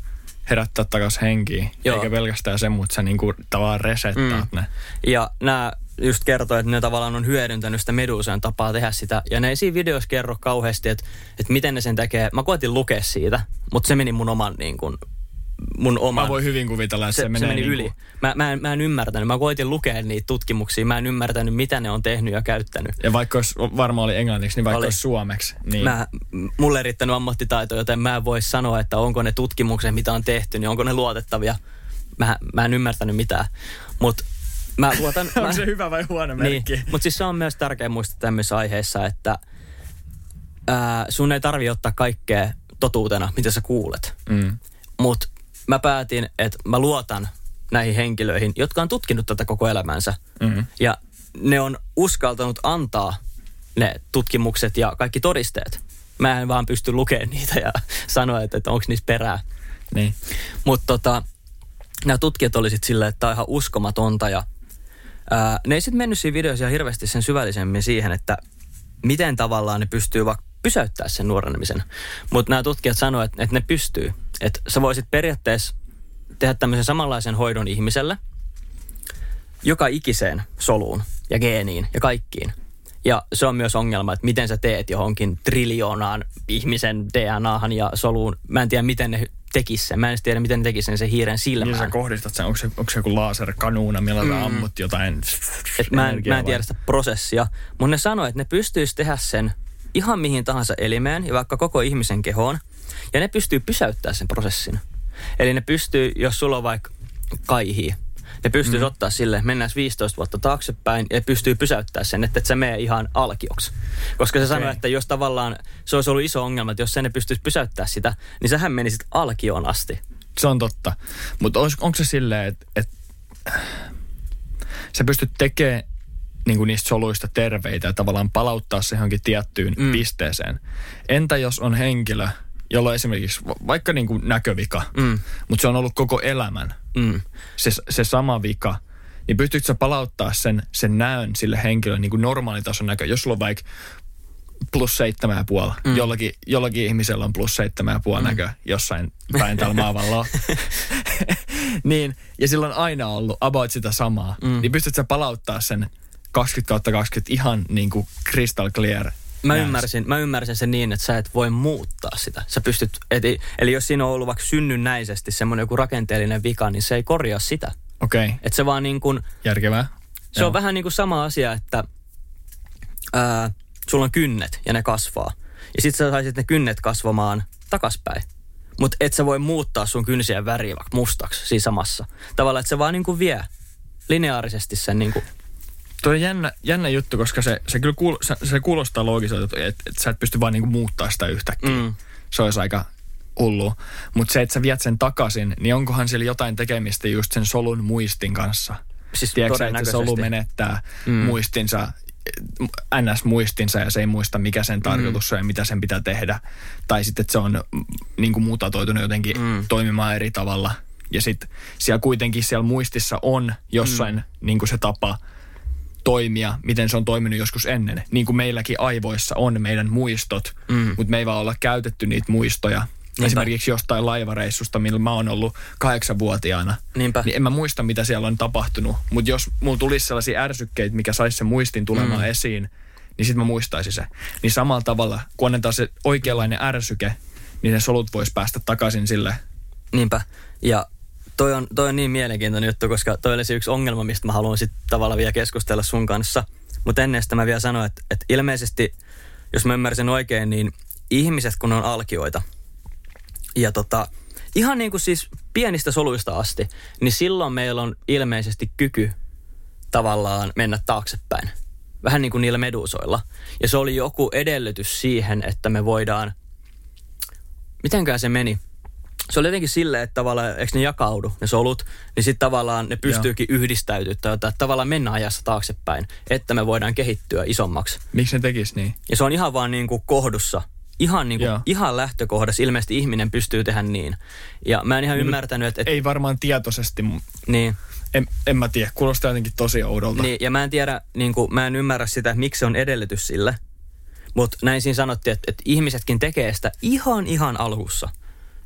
herättää takaisin henkiä. Joo. Eikä pelkästään se, mutta sä niinku tavallaan resettaat mm. ne. Ja nämä just kertoo, että ne tavallaan on hyödyntänyt sitä medusan tapaa tehdä sitä. Ja ne ei siinä videossa kerro kauheasti, että, että miten ne sen tekee. Mä koitin lukea siitä, mutta se meni mun oman niin kuin, mun oman... Mä voin hyvin kuvitella, että se, se, se menee meni niinku, yli. Mä, mä, en, mä en ymmärtänyt. Mä koitin lukea niitä tutkimuksia. Mä en ymmärtänyt, mitä ne on tehnyt ja käyttänyt. Ja vaikka olisi, varmaan oli englanniksi, niin vaikka Oli. olisi suomeksi. Niin Mä, mulle ei riittänyt ammattitaito, joten mä en voi sanoa, että onko ne tutkimukset, mitä on tehty, niin onko ne luotettavia. Mä, mä en ymmärtänyt mitään. Mutta mä luotan... mä, Onko se hyvä vai huono merkki? Niin, mutta siis se on myös tärkeä muistaa tämmöisissä aiheissa, että ää, sun ei tarvi ottaa kaikkea totuutena, mitä sä kuulet. Mm. Mutta mä päätin, että mä luotan näihin henkilöihin, jotka on tutkinut tätä koko elämänsä. Mm. Ja ne on uskaltanut antaa ne tutkimukset ja kaikki todisteet. Mä en vaan pysty lukemaan niitä ja sanoa, että, että onko niissä perää. Niin. Mutta tota, nämä tutkijat oli sitten silleen, että tämä on ihan uskomatonta. Ja, ää, ne ei sitten mennyt siinä videossa ihan hirveästi sen syvällisemmin siihen, että miten tavallaan ne pystyy vaikka pysäyttää sen nuorenemisen. Mutta nämä tutkijat sanoivat, että, että ne pystyy. Että sä voisit periaatteessa tehdä tämmöisen samanlaisen hoidon ihmiselle, joka ikiseen soluun ja geeniin ja kaikkiin. Ja se on myös ongelma, että miten sä teet johonkin triljoonaan ihmisen DNAhan ja soluun. Mä en tiedä, miten ne tekis sen. Mä en tiedä, miten ne tekis sen, sen hiiren silmään. Niin sä kohdistat sen, onko se, onko se joku laserkanuuna, millä mm. sä ammut jotain Et mä, en, mä en tiedä sitä prosessia, mutta ne sanoi, että ne pystyisi tehdä sen ihan mihin tahansa elimeen ja vaikka koko ihmisen kehoon. Ja ne pystyy pysäyttämään sen prosessin. Eli ne pystyy, jos sulla on vaikka kaihii, ne pystyy mm. ottaa sille, mennään 15 vuotta taaksepäin ja pystyy pysäyttämään sen, että et sä mene ihan alkioksi. Koska se okay. sanoi, että jos tavallaan se olisi ollut iso ongelma, että jos sen ne pystyisi pysäyttämään sitä, niin sähän menisit alkioon asti. Se on totta. Mutta onko se silleen, että et, sä pystyt tekemään niin niistä soluista terveitä ja tavallaan palauttaa se johonkin tiettyyn mm. pisteeseen. Entä jos on henkilö, jolla on esimerkiksi va- vaikka niin kuin näkövika, Mm. mutta se on ollut koko elämän Mm. se, se sama vika, niin pystytkö sä palauttaa sen, sen näön sille henkilölle niin kuin normaalitason näkö? Jos sulla on vaikka plus seitsemän ja puoli, mm. jollakin, jollakin ihmisellä on plus seitsemän ja puoli mm. näkö jossain päin tällä maavalla. niin, ja sillä on aina ollut about sitä samaa. Mm. Mm. Niin pystytkö sä palauttaa sen 20 kautta 20 ihan niin kuin crystal clear Mä ymmärsin, mä ymmärsin sen niin, että sä et voi muuttaa sitä. Sä pystyt, eli, eli jos siinä on ollut vaikka synnynnäisesti semmoinen joku rakenteellinen vika, niin se ei korjaa sitä. Okei, okay. Että se vaan niin kuin, järkevää. se on vähän niin kuin sama asia, että ää, sulla on kynnet ja ne kasvaa. Ja sit sä saisit ne kynnet kasvamaan takaspäin. Mutta et sä voi muuttaa sun kynsien väriä vaikka mustaksi siinä samassa. Tavallaan, että se vaan niinku vie lineaarisesti sen niinku, Tuo on jännä, jännä juttu, koska se, se kyllä kuul, se, se kuulostaa loogiselta, että, että sä et pysty vaan niinku muuttaa sitä yhtäkkiä. Mm. Se olisi aika hullu. Mutta se, että sä viet sen takaisin, niin onkohan sillä jotain tekemistä just sen solun muistin kanssa? Siis Tiedätkö, että se solu menettää Mm. mm. muistinsa, NS-muistinsa ja se ei muista, mikä sen tarkoitus on ja mitä sen pitää tehdä. Tai sitten, että se on mm, niin kuin mutatoitunut jotenkin Mm. mm. toimimaan eri tavalla. Ja sitten siellä kuitenkin siellä muistissa on jossain mm. niin kuin se tapa toimia, miten se on toiminut joskus ennen. Niin kuin meilläkin aivoissa on meidän muistot, Mm. mutta me ei vaan olla käytetty niitä muistoja. Niinpä. Esimerkiksi jostain laivareissusta, millä mä oon ollut kahdeksanvuotiaana. Niinpä. Niin en mä muista, mitä siellä on tapahtunut. Mutta jos mulla tulisi sellaisia ärsykkeitä, mikä saisi sen muistin tulemaan Mm. mm. esiin, niin sitten mä muistaisin se. Niin samalla tavalla, kun annetaan se oikeanlainen ärsyke, niin ne solut vois päästä takaisin sille. Niinpä. Ja toi on, toi on niin mielenkiintoinen juttu, koska toi oli se yksi ongelma, mistä mä haluan sitten tavallaan vielä keskustella sun kanssa. Mutta ennen sitä mä vielä sanoin, että, että ilmeisesti, jos mä ymmärsin oikein, niin ihmiset kun on alkioita, ja tota, ihan niin kuin siis pienistä soluista asti, niin silloin meillä on ilmeisesti kyky tavallaan mennä taaksepäin. Vähän niin kuin niillä medusoilla. Ja se oli joku edellytys siihen, että me voidaan, mitenkään se meni? Se oli jotenkin silleen, että tavallaan, eikö ne jakaudu, ne solut, niin sitten tavallaan ne pystyykin yhdistäytyä tai jotain, että tavallaan mennä ajassa taaksepäin, että me voidaan kehittyä isommaksi. Miksi ne tekis niin? Ja se on ihan vaan niin kuin kohdussa. Ihan, niin kuin, Joo. ihan lähtökohdassa ilmeisesti ihminen pystyy tehdä niin. Ja mä en ihan ymmärtänyt, että... että Ei varmaan tietoisesti, niin, en, en mä tiedä. Kuulostaa jotenkin tosi oudolta. niin, ja mä en tiedä, niin kuin, mä en ymmärrä sitä, että miksi se on edellytys sille. Mutta näin siinä sanottiin, että, että ihmisetkin tekee sitä ihan ihan alussa.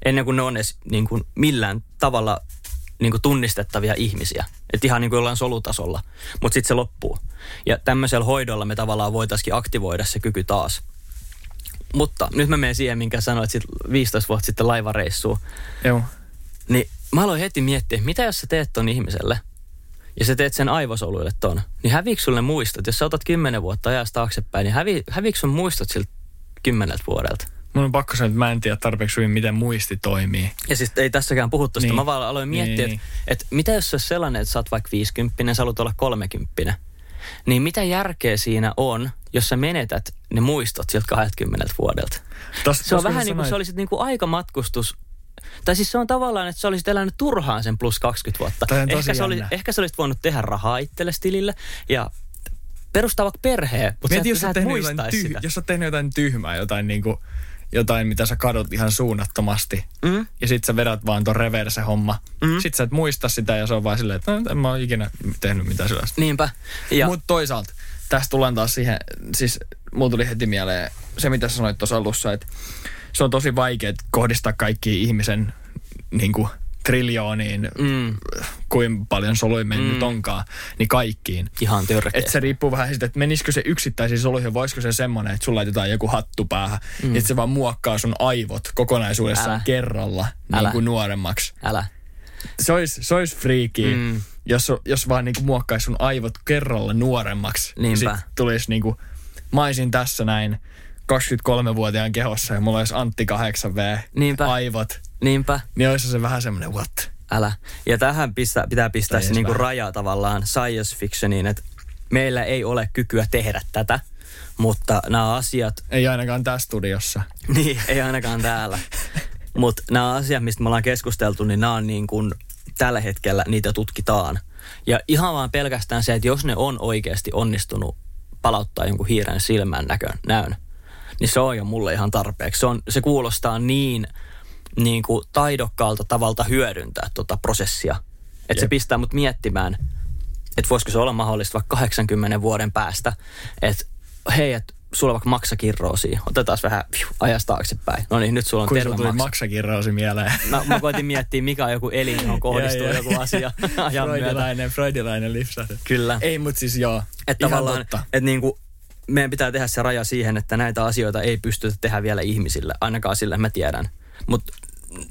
Ennen kuin ne on edes niin kuin millään tavalla niin kuin tunnistettavia ihmisiä. Että ihan niin kuin jollain solutasolla. Mutta sitten se loppuu. Ja tämmöisellä hoidolla me tavallaan voitaisiin aktivoida se kyky taas. Mutta nyt mä menen siihen, minkä sanoit sit 15 vuotta sitten laivareissuun. Joo. Niin mä aloin heti miettiä, mitä jos sä teet ton ihmiselle ja sä teet sen aivosoluille ton, niin häviikö sulle muistot? Jos sä otat kymmenen vuotta ajasta taaksepäin, niin hävi, häviikö sun muistot siltä kymmeneltä vuodelta? Mun on pakko sanoa, että mä en tiedä tarpeeksi hyvin, miten muisti toimii. Ja siis ei tässäkään puhuttu sitä, Niin. mä vaan aloin miettiä, Niin. että, että mitä jos se sellainen, että sä oot vaikka 50, sä haluat olla 30, niin mitä järkeä siinä on, jos sä menetät ne muistot siltä 20 vuodelta? Tos, Se on vähän sä niin kuin se olisit niin kuin aikamatkustus. Tai siis se on tavallaan, että sä olisit elänyt turhaan sen plus 20 vuotta. Ehkä, sä oli, jännä. ehkä sä olisit voinut tehdä rahaa itsellesi tilille ja perustaa vaikka perheen, mutta sä, Mieti, et- jos sä sä, et muistaisi tyh- sitä. jos sä oot tehnyt jotain tyhmää, jotain, niinku, jotain mitä sä kadot ihan suunnattomasti, Mm? ja sit sä vedät vaan ton reverse-homma. Mm. Sit sä et muista sitä, ja se on vaan silleen, että no, en mä oo ikinä tehnyt mitään sellaista. Niinpä. Ja, Mutta toisaalta, tästä tullaan taas siihen, siis mulla tuli heti mieleen se, mitä sä sanoit tuossa alussa, että se on tosi vaikea kohdistaa kaikki ihmisen niin kuin, triljooniin, mm, kuinka paljon soluja me Mm. nyt onkaan, niin kaikkiin. ihan törkeä. Että se riippuu vähän siitä, että menisikö se yksittäisiin soluihin, voisiko se semmoinen, että sulla laitetaan joku hattu päähän, mm. että se vaan muokkaa sun aivot kokonaisuudessaan Älä. kerralla Älä. niin kuin nuoremmaksi. Älä. Se olisi, se olisi friikiä, Mm. jos, jos vaan niin kuin muokkaisi sun aivot kerralla nuoremmaksi. Niinpä. Sitten tulisi niin kuin, mä olisin tässä näin 23-vuotiaan kehossa ja mulla olisi Antti 8V Niinpä. aivot. Niinpä. Niin olisi se vähän semmoinen what? Älä. Ja tähän pistä, pitää pistää se niinku raja tavallaan science fictioniin, että meillä ei ole kykyä tehdä tätä, mutta nämä asiat, Ei ainakaan tässä studiossa. niin ei ainakaan täällä, mutta nämä asiat, mistä me ollaan keskusteltu, niin nämä on niin kuin tällä hetkellä niitä tutkitaan. Ja ihan vaan pelkästään se, että jos ne on oikeasti onnistunut palauttaa jonkun hiiren silmän näkön, näön, niin se on jo mulle ihan tarpeeksi. Se, on, se kuulostaa niin, niin kuin taidokkaalta tavalta hyödyntää tuota prosessia, että se pistää mut miettimään, että voisiko se olla mahdollista vaikka 80 vuoden päästä, että hei, että sulla on vaikka maksakirroosia, otetaan vähän piu, ajasta taaksepäin. No niin, nyt sulla on Kun terve maksa. maksakirrausi mieleen. Mä, mä koitin miettiä, mikä on joku elin, johon kohdistuu joo. joku asia. Freudilainen, freudilainen lipsahde. Kyllä. Ei, mutta siis joo. Että tavallaan, että niin kuin, meidän pitää tehdä se raja siihen, että näitä asioita ei pystytä tehdä vielä ihmisille, ainakaan sille mä tiedän. Mutta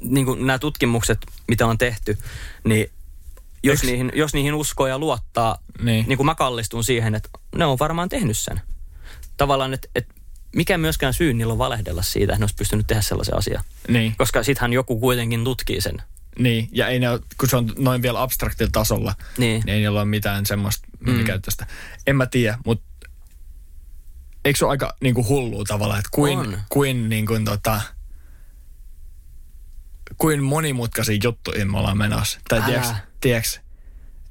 niin kuin nämä tutkimukset, mitä on tehty, niin jos, Eiks- niihin, jos niihin uskoo ja luottaa, Niin. niin kuin mä kallistun siihen, että ne on varmaan tehnyt sen. Tavallaan, että, että mikä myöskään syy niillä on valehdella siitä, että ne olisi pystynyt tehdä sellaisen asian. Niin, Koska sittenhän joku kuitenkin tutkii sen. niin. Ja ei ne ole, kun se on noin vielä abstraktilla tasolla, Niin. niin ei niillä ole mitään semmoista mm. käyttästä. En mä tiedä, mutta eikö se ole aika niin kuin hullua tavallaan, että kuin, On. kuin, niin kuin, tota, kuin monimutkaisia juttuja me ollaan menossa. Tai tiedätkö, tiedätkö,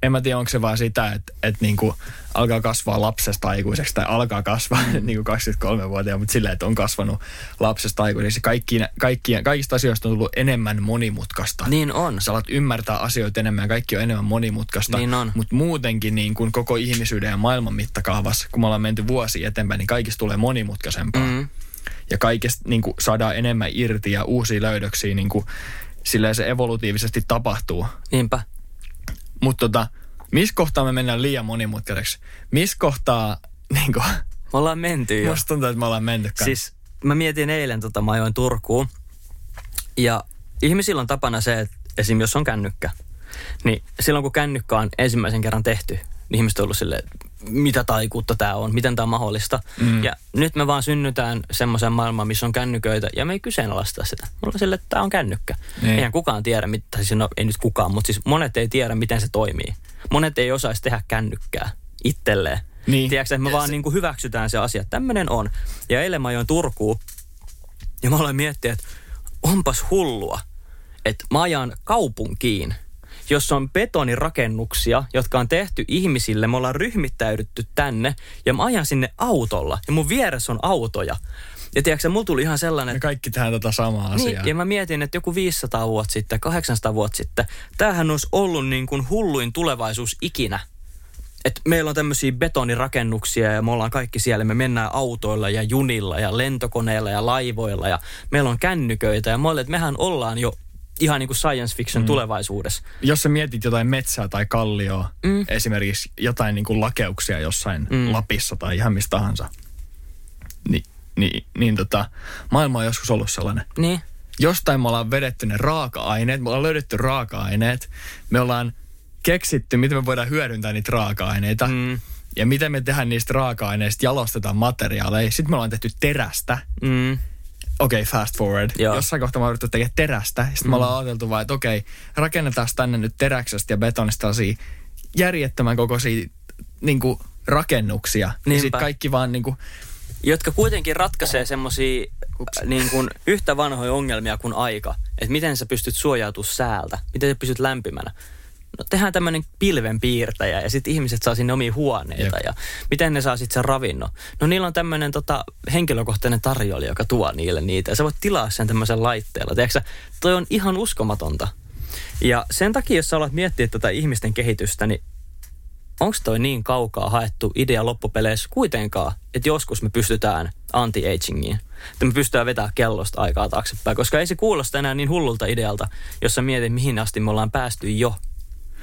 en mä tiedä, onko se vaan sitä, että, että niin kuin alkaa kasvaa lapsesta aikuiseksi tai alkaa kasvaa mm. niin kuin 23-vuotiaana, mutta silleen, että on kasvanut lapsesta aikuiseksi. Kaikki, kaikki, kaikista asioista on tullut enemmän monimutkaista. Niin on. Sä alat ymmärtää asioita enemmän ja kaikki on enemmän monimutkaista. Niin on. Mutta muutenkin niin kuin koko ihmisyyden ja maailman mittakaavassa, kun me ollaan menty vuosi eteenpäin, niin kaikista tulee monimutkaisempaa. Mm. Ja kaikesta niin kuin saadaan enemmän irti ja uusia löydöksiä, niin kuin, silleen se evolutiivisesti tapahtuu. Niinpä. Mutta tota, missä kohtaa me mennään liian monimutkaiseksi? Missä kohtaa, niin kuin, Me ollaan menty jo. musta tuntuu, että me ollaan menty kanssa. Siis mä mietin eilen, tota, mä ajoin Turkuun. Ja ihmisillä on tapana se, että esim. jos on kännykkä, niin silloin kun kännykkä on ensimmäisen kerran tehty, niin ihmiset on ollut silleen, että mitä taikuutta tämä on, miten tämä on mahdollista. Mm. Ja nyt me vaan synnytään semmoiseen maailmaan, missä on kännyköitä, ja me ei kyseenalaista sitä. Me ollaan silleen, että tämä on kännykkä. Niin. Eihän kukaan tiedä, mit, tai siis no, ei nyt kukaan, mutta siis monet ei tiedä, miten se toimii. Monet ei osaisi tehdä kännykkää itselleen. Niin. Tiedätkö, että me vaan niin kuin hyväksytään se asia, että tämmöinen on. Ja eilen mä ajoin Turkuun, ja mä aloin miettiä, että onpas hullua, että mä ajan kaupunkiin, jossa on betonirakennuksia, jotka on tehty ihmisille. Me ollaan ryhmittäydytty tänne ja mä ajan sinne autolla ja mun vieressä on autoja. Ja tiedätkö, mulla tuli ihan sellainen, me kaikki tehdään tota samaa asiaa. niin, ja mä mietin, että joku 500 vuotta sitten, 800 vuotta sitten, tämähän olisi ollut niin kuin hulluin tulevaisuus ikinä. Että meillä on tämmöisiä betonirakennuksia ja me ollaan kaikki siellä. Me mennään autoilla ja junilla ja lentokoneilla ja laivoilla ja meillä on kännyköitä. Ja mä olin, että mehän ollaan jo ihan niin kuin science fiction mm. tulevaisuudessa. jos sä mietit jotain metsää tai kallioa, mm. esimerkiksi jotain niin kuin lakeuksia jossain mm. Lapissa tai ihan mistä tahansa, niin, niin, niin tota, maailma on joskus ollut sellainen. Niin. Jostain me ollaan vedetty ne raaka-aineet, me ollaan löydetty raaka-aineet, me ollaan keksitty, miten me voidaan hyödyntää niitä raaka-aineita. Mm. Ja miten me tehdään niistä raaka-aineista, jalostetaan materiaaleja. Sitten me ollaan tehty terästä. Mm. Okei, okay, fast forward. Joo. Jossain kohtaa me ollaan yritetty tekemään terästä. Sitten mm. me ollaan ajateltu vaan, että okei, okay, rakennetaan tänne nyt teräksestä ja betonista tällaisia järjettömän kokoisia niin kuin, rakennuksia. Ja Niinpä. sitten kaikki vaan niin kuin, Jotka kuitenkin ratkaisee semmoisia niin kuin yhtä vanhoja ongelmia kuin aika. Että miten sä pystyt suojautumaan säältä, miten sä pysyt lämpimänä. No tehdään tämmöinen pilvenpiirtäjä ja sitten ihmiset saa sinne omia huoneita Jep. ja miten ne saa sitten sen ravinnon. No niillä on tämmöinen tota, henkilökohtainen tarjoilija, joka tuo niille niitä ja sä voit tilaa sen tämmöisen laitteella. Tiedätkö toi on ihan uskomatonta. Ja sen takia, jos sä alat miettiä tätä ihmisten kehitystä, niin onko toi niin kaukaa haettu idea loppupeleissä kuitenkaan, että joskus me pystytään anti-agingiin. Että me pystytään vetämään kellosta aikaa taaksepäin, koska ei se kuulosta enää niin hullulta idealta, jos sä mietit, mihin asti me ollaan päästy jo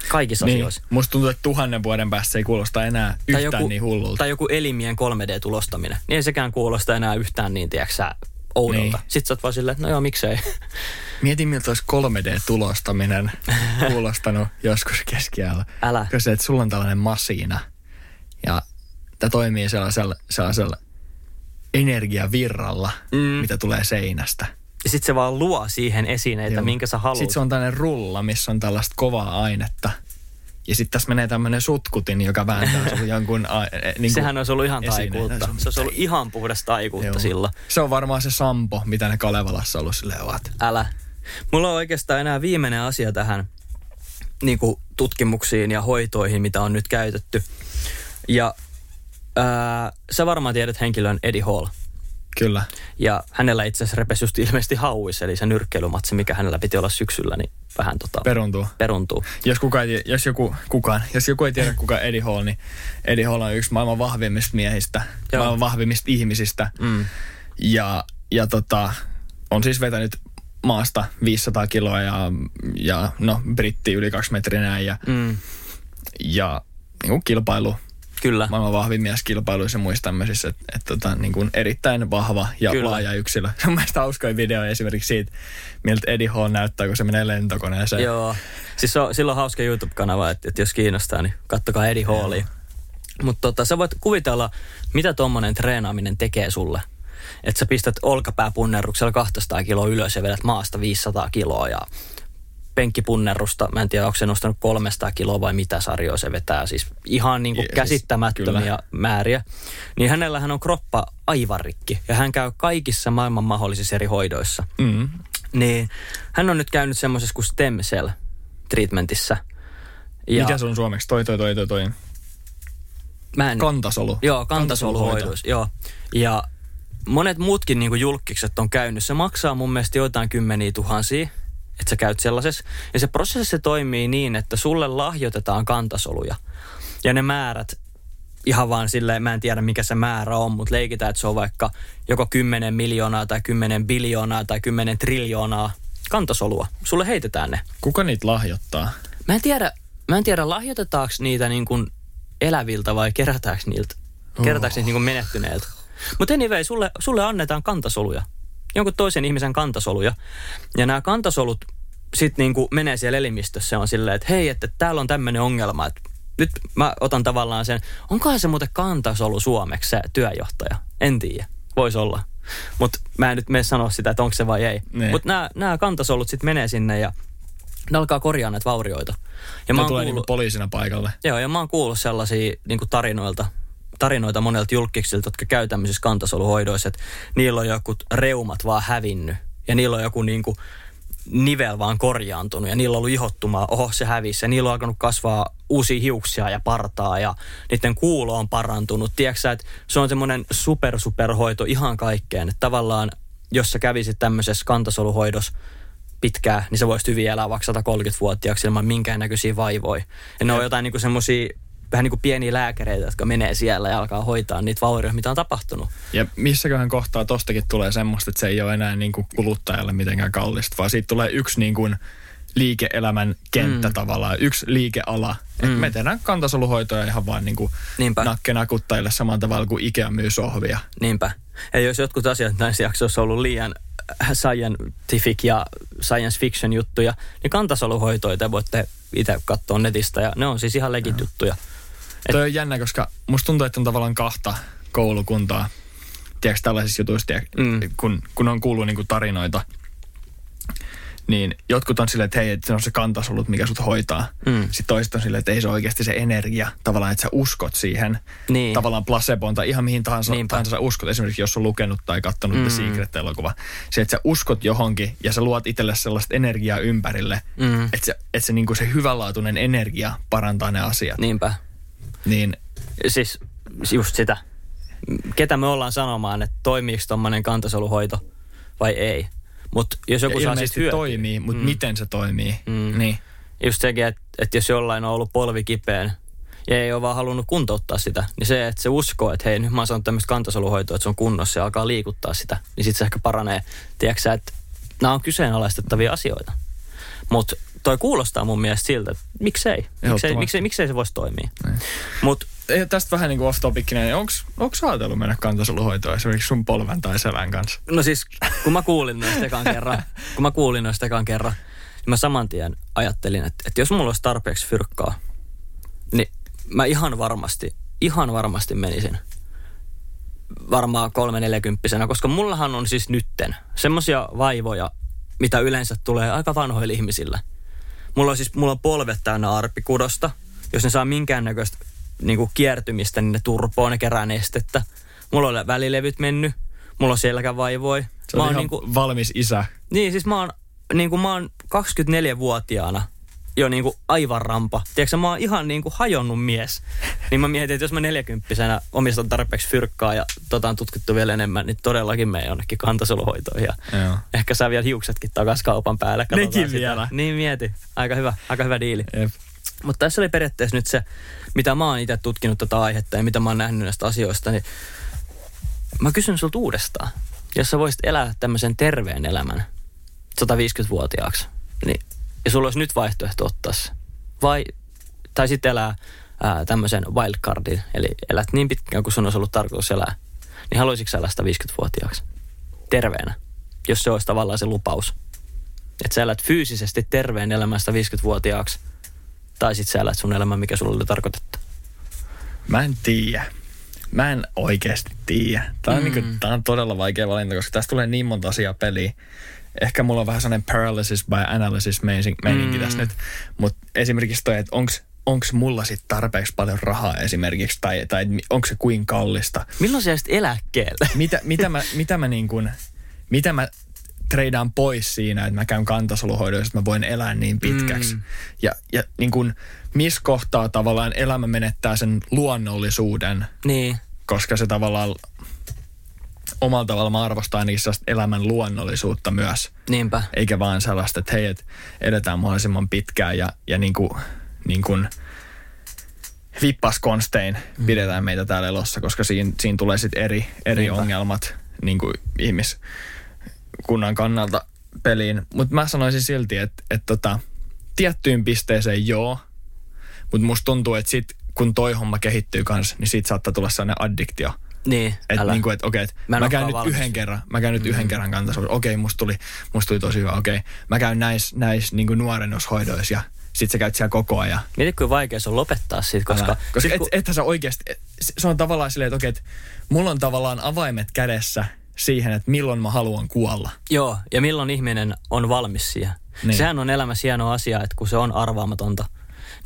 kaikissa niin, asioissa. musta tuntuu, että tuhannen vuoden päästä se ei kuulosta enää yhtään joku, niin hullulta. tai joku elimien 3D-tulostaminen, niin ei sekään kuulosta enää yhtään niin, tiedätkö sä, oudolta. Niin. Sitten sä oot vaan silleen, että no joo, miksei. Mietin, miltä olisi 3D-tulostaminen kuulostanut joskus keskiajalla. Älä. Koska että sulla on tällainen masiina ja tämä toimii sellaisella, sellaisella energiavirralla, mm. mitä tulee seinästä. Ja sitten se vaan luo siihen esineitä, Joo. minkä sä haluat. Sitten se on tällainen rulla, missä on tällaista kovaa ainetta. Ja sitten tässä menee tämmöinen sutkutin, joka vääntää sun jonkun... A, niin Sehän olisi ollut ihan esineen. taikuutta. Se olisi ollut ihan puhdasta taikuutta Joo. silloin. Se on varmaan se sampo, mitä ne Kalevalassa ollut silleen ovat. Älä. Mulla on oikeastaan enää viimeinen asia tähän niin kuin tutkimuksiin ja hoitoihin, mitä on nyt käytetty. Ja ää, sä varmaan tiedät henkilön Eddie Hall. Kyllä. Ja hänellä itse asiassa repesi just ilmeisesti hauis, eli se nyrkkeilymatsi, mikä hänellä piti olla syksyllä, niin vähän tota, Peruntuu. peruntuu. Jos, kuka ei, jos, joku, kukaan, jos joku ei tiedä, kuka Eddie Hall, niin Eddie Hall on yksi maailman vahvimmista miehistä, Joo. maailman vahvimmista ihmisistä. Mm. Ja, ja tota, on siis vetänyt maasta 500 kiloa ja, ja no, britti yli kaksi metrinen ja, Mm. ja niin kuin kilpailu, Kyllä. maailman vahvin mies kilpailuissa ja muissa tämmöisissä, että et, tota, niin kuin erittäin vahva ja Kyllä. laaja yksilö. Se on mielestäni hauskoin video esimerkiksi siitä, miltä Eddie Hall näyttää, kun se menee lentokoneeseen. Joo. Siis se on, sillä on hauska YouTube-kanava, että, että jos kiinnostaa, niin kattokaa Eddie Hallia. Mutta tota, sä voit kuvitella, mitä tuommoinen treenaaminen tekee sulle. että sä pistät olkapääpunnerruksella 200 kiloa ylös ja vedät maasta 500 kiloa ja penkkipunnerusta, mä en tiedä onko se nostanut 300 kiloa vai mitä sarjoa se vetää, siis ihan niin kuin siis käsittämättömiä kyllä. määriä, niin hänellähän on kroppa aivan rikki ja hän käy kaikissa maailman mahdollisissa eri hoidoissa. Mm. Niin hän on nyt käynyt semmoisessa kuin stem cell treatmentissä. Ja Mikä se on suomeksi? Toi, toi, toi, toi, toi. mä en, Kantasolu. Joo, kantasoluhoidoissa, joo. Ja monet muutkin niin julkikset on käynyt. Se maksaa mun mielestä joitain kymmeniä tuhansia, että sä käyt sellaisessa. Ja se prosessi toimii niin, että sulle lahjoitetaan kantasoluja. Ja ne määrät, ihan vaan silleen, mä en tiedä mikä se määrä on, mutta leikitään, että se on vaikka joko 10 miljoonaa tai 10 biljoonaa tai 10 triljoonaa kantasolua. Sulle heitetään ne. Kuka niitä lahjoittaa? Mä en tiedä, mä en tiedä lahjoitetaanko niitä niin kuin eläviltä vai kerätäänkö niiltä, kerätäänkö niitä niin kuin menehtyneiltä. Mutta anyway, sulle, sulle annetaan kantasoluja. Jonkun toisen ihmisen kantasoluja. Ja nämä kantasolut sitten niin kuin menee siellä elimistössä on silleen, että hei, että täällä on tämmöinen ongelma, että nyt mä otan tavallaan sen, onkohan se muuten kantasolu suomeksi se työjohtaja? En tiedä, voisi olla. Mutta mä en nyt mene sanoa sitä, että onko se vai ei. Niin. Mutta nämä kantasolut sitten menee sinne ja ne alkaa korjaa näitä vaurioita. Ja Ne oon tulee kuullut- niinku poliisina paikalle. Joo, ja mä oon kuullut sellaisia niin tarinoilta, tarinoita monelta julkiksilta, jotka käy tämmöisissä kantasoluhoidoissa, että niillä on joku reumat vaan hävinnyt ja niillä on joku niin kuin nivel vaan korjaantunut ja niillä on ollut ihottumaa, oho se hävisi ja niillä on alkanut kasvaa uusia hiuksia ja partaa ja niiden kuulo on parantunut. Tiedätkö että se on semmoinen super superhoito ihan kaikkeen, että tavallaan jos sä kävisit tämmöisessä kantasoluhoidossa pitkään, niin sä voisit hyvin elää vaikka 130-vuotiaaksi ilman minkäännäköisiä vaivoja. Ja ne on jotain niinku semmosia vähän niin kuin pieniä lääkäreitä, jotka menee siellä ja alkaa hoitaa niitä vaurioita, mitä on tapahtunut. Ja missäköhän kohtaa tostakin tulee semmoista, että se ei ole enää niin kuin kuluttajalle mitenkään kallista, vaan siitä tulee yksi niin kuin liike-elämän kenttä mm. tavallaan, yksi liikeala. Mm. Et me tehdään kantasoluhoitoja ihan vaan niin kuin nakkenakuttajille samalla tavalla kuin Ikea myy sohvia. Niinpä. Ja jos jotkut asiat näissä jaksoissa on ollut liian äh, scientific ja science fiction juttuja, niin kantasoluhoitoja te voitte itse katsoa netistä ja ne on siis ihan legit juttuja. Et... Toi on jännä, koska musta tuntuu, että on tavallaan kahta koulukuntaa, tiedätkö, tällaisissa jutuissa, tiedätkö, Mm. kun, kun on kuullut niin kuin tarinoita, niin jotkut on silleen, että hei, että se on se kantasolut, mikä sut hoitaa. Mm. Sitten toiset on silleen, että ei se ole oikeasti se energia, tavallaan, että sä uskot siihen. Niin. Tavallaan placeboon tai ihan mihin tahansa, Niinpä. tahansa sä uskot. Esimerkiksi jos on lukenut tai katsonut mm. The. Secret-elokuva. Se, että sä uskot johonkin ja sä luot itselle sellaista energiaa ympärille, Mm. että se, että se, niin kuin se hyvänlaatuinen energia parantaa ne asiat. Niinpä. Niin Siis just sitä. Ketä me ollaan sanomaan, että toimiiko tuommoinen kantasoluhoito vai ei. Mutta jos joku ja saa siitä hyötyä. toimii, mutta Mm. miten se toimii, Mm. niin Just sekin, että, että jos jollain on ollut polvi kipeän ja ei ole vaan halunnut kuntouttaa sitä, niin se, että se uskoo, että hei, nyt mä oon saanut tämmöistä kantasoluhoitoa, että se on kunnossa ja alkaa liikuttaa sitä, niin sitten se ehkä paranee. Tiedätkö että nämä on kyseenalaistettavia asioita. Mutta toi kuulostaa mun mielestä siltä, että miksei, miksei, miksei, miksei se voisi toimia. Niin. Mutta Eh, tästä vähän niin kuin off topicina, niin onks ajatellut mennä kantasoluhoitoon esimerkiksi sun polven tai selän kanssa? No siis, kun mä kuulin noista ekan kerran, kun mä kuulin noista ekan kerran, niin mä saman tien ajattelin, että, että jos mulla olisi tarpeeksi fyrkkaa, niin mä ihan varmasti, ihan varmasti menisin varmaan kolme neljäkymppisenä, koska mullahan on siis nytten semmosia vaivoja, mitä yleensä tulee aika vanhoilla ihmisillä. Mulla on siis, mulla on polvet täynnä arpikudosta. Jos ne saa minkäännäköistä niin kuin kiertymistä, niin ne turpoo, ne kerää nestettä. Mulla on välilevyt mennyt, mulla on selkävaivoja. Se Mä on oon ihan niin kuin, valmis isä. niin siis mä oon, niin kuin mä oon 24-vuotiaana jo niin kuin aivan rampa. Tiedätkö, mä oon ihan niin kuin hajonnut mies. Niin mä mietin, että jos mä 40 omistan tarpeeksi fyrkkaa ja tota on tutkittu vielä enemmän, niin todellakin menen jonnekin kantasoluhoitoihin. Ja Joo. ehkä saa vielä hiuksetkin takas kaupan päälle. katsotaan Nekin sitä. vielä. Niin mieti. Aika hyvä, aika hyvä diili. Jep. Mutta tässä oli periaatteessa nyt se, mitä mä oon itse tutkinut tätä aihetta ja mitä mä oon nähnyt näistä asioista, niin mä kysyn sulta uudestaan. Jos sä voisit elää tämmöisen terveen elämän 150-vuotiaaksi, niin, ja sulla olisi nyt vaihtoehto ottaa se. Vai, tai sitten elää ää, tämmöisen wildcardin, eli elät niin pitkään kuin sun olisi ollut tarkoitus elää, niin haluaisitko sä elää 150-vuotiaaksi terveenä, jos se olisi tavallaan se lupaus. Että sä elät fyysisesti terveen elämästä 50-vuotiaaksi, tai sitten sä elät sun elämän, mikä sulla oli tarkoitettu. Mä en tiedä. Mä en oikeasti tiedä. Tämä on, mm. tää on todella vaikea valinta, koska tästä tulee niin monta asiaa peliin. Ehkä mulla on vähän sellainen paralysis by analysis meininki mm. tässä nyt. Mutta esimerkiksi toi, että onks, onks mulla sit tarpeeksi paljon rahaa esimerkiksi, tai, tai onko se kuin kallista. Milloin sä sitten eläkkeelle? Mitä, mitä mä, mitä mä niin kuin, mitä mä treidaan pois siinä, että mä käyn kantasoluhoidoissa, että mä voin elää niin pitkäksi. Mm. Ja, ja niin kuin, missä kohtaa tavallaan elämä menettää sen luonnollisuuden, Niin. koska se tavallaan omalla tavalla mä arvostan ainakin sellaista elämän luonnollisuutta myös. Niinpä. Eikä vaan sellaista, että hei, et edetään mahdollisimman pitkään ja, ja niin kuin, niin kuin vippaskonstein mm. pidetään meitä täällä elossa, koska siinä, siinä tulee sitten eri, eri Niinpä. ongelmat niin kuin ihmiskunnan kannalta peliin. Mutta mä sanoisin silti, että, että tota, tiettyyn pisteeseen joo, mutta musta tuntuu, että sit kun toi homma kehittyy kanssa, niin siitä saattaa tulla sellainen addiktio. Niin, Että älä. niinku, et, okei, et Mä mä, käyn nyt valmis. yhden kerran, mä käyn nyt mm. yhden kerran kantaisuus. Okei, musta tuli, musta tuli tosi hyvä, okei. Mä käyn näissä näis, niinku nuorennushoidoissa ja sit sä käyt siellä koko ajan. Mieti, kuinka vaikea se on lopettaa siitä, koska... Älä. koska sit, et, kun- ethän sä oikeasti, et, se on tavallaan silleen, että okei, et mulla on tavallaan avaimet kädessä siihen, että milloin mä haluan kuolla. Joo, ja milloin ihminen on valmis siihen. Niin. Sehän on elämässä hieno asia, että kun se on arvaamatonta,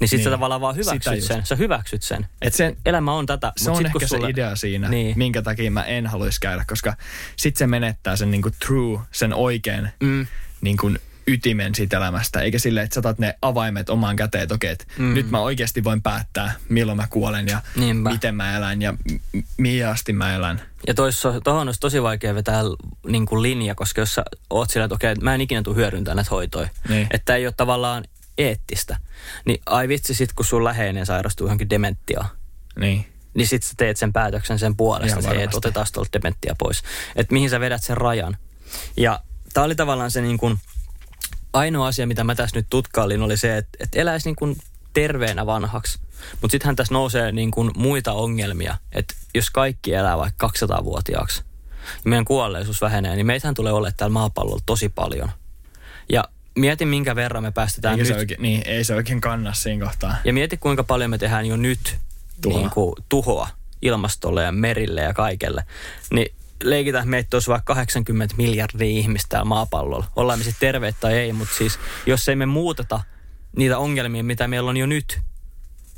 niin sit niin. sä tavallaan vaan hyväksyt sen. Sä hyväksyt sen. Et sen, Elämä on tätä. se on sit, ehkä sulle- se idea siinä, Niin. minkä takia mä en haluaisi käydä, koska sit se menettää sen niinku true, sen oikein Mm. niin kuin ytimen siitä elämästä, eikä sille, että sä otat ne avaimet omaan käteen, että okei, että Mm. mm. nyt mä oikeasti voin päättää, milloin mä kuolen ja Niinpä. miten mä elän ja m- mihin asti mä elän. Ja tohon olisi tosi vaikea vetää niin kuin linja, koska jos sä oot sillä, että okei, mä en ikinä tule hyödyntämään näitä hoitoja. Niin. Että ei ole tavallaan eettistä. Niin ai vitsi sit, kun sun läheinen sairastuu johonkin dementiaan. Niin. niin sit sä teet sen päätöksen sen puolesta, Ihan että et otetaan tuolta dementtiä pois. Että mihin sä vedät sen rajan. Ja tää oli tavallaan se niin kuin, ainoa asia, mitä mä tässä nyt tutkailin, oli se, että, että eläisi niin kuin terveenä vanhaksi. Mutta sittenhän tässä nousee niin kuin muita ongelmia, että jos kaikki elää vaikka 200-vuotiaaksi, niin meidän kuolleisuus vähenee, niin meitähän tulee olemaan täällä maapallolla tosi paljon. Ja mieti, minkä verran me päästetään Eikä nyt se oikein, niin, ei se oikein kanna siinä kohtaa. ja mieti, kuinka paljon me tehdään jo nyt Tuhoa. Niin kuin, tuhoa ilmastolle ja merille ja kaikelle. Niin leikitään, että meitä olisi vaikka 80 miljardia ihmistä täällä maapallolla. Ollaan me sitten terveet tai ei, mutta siis jos ei me muuteta niitä ongelmia, mitä meillä on jo nyt,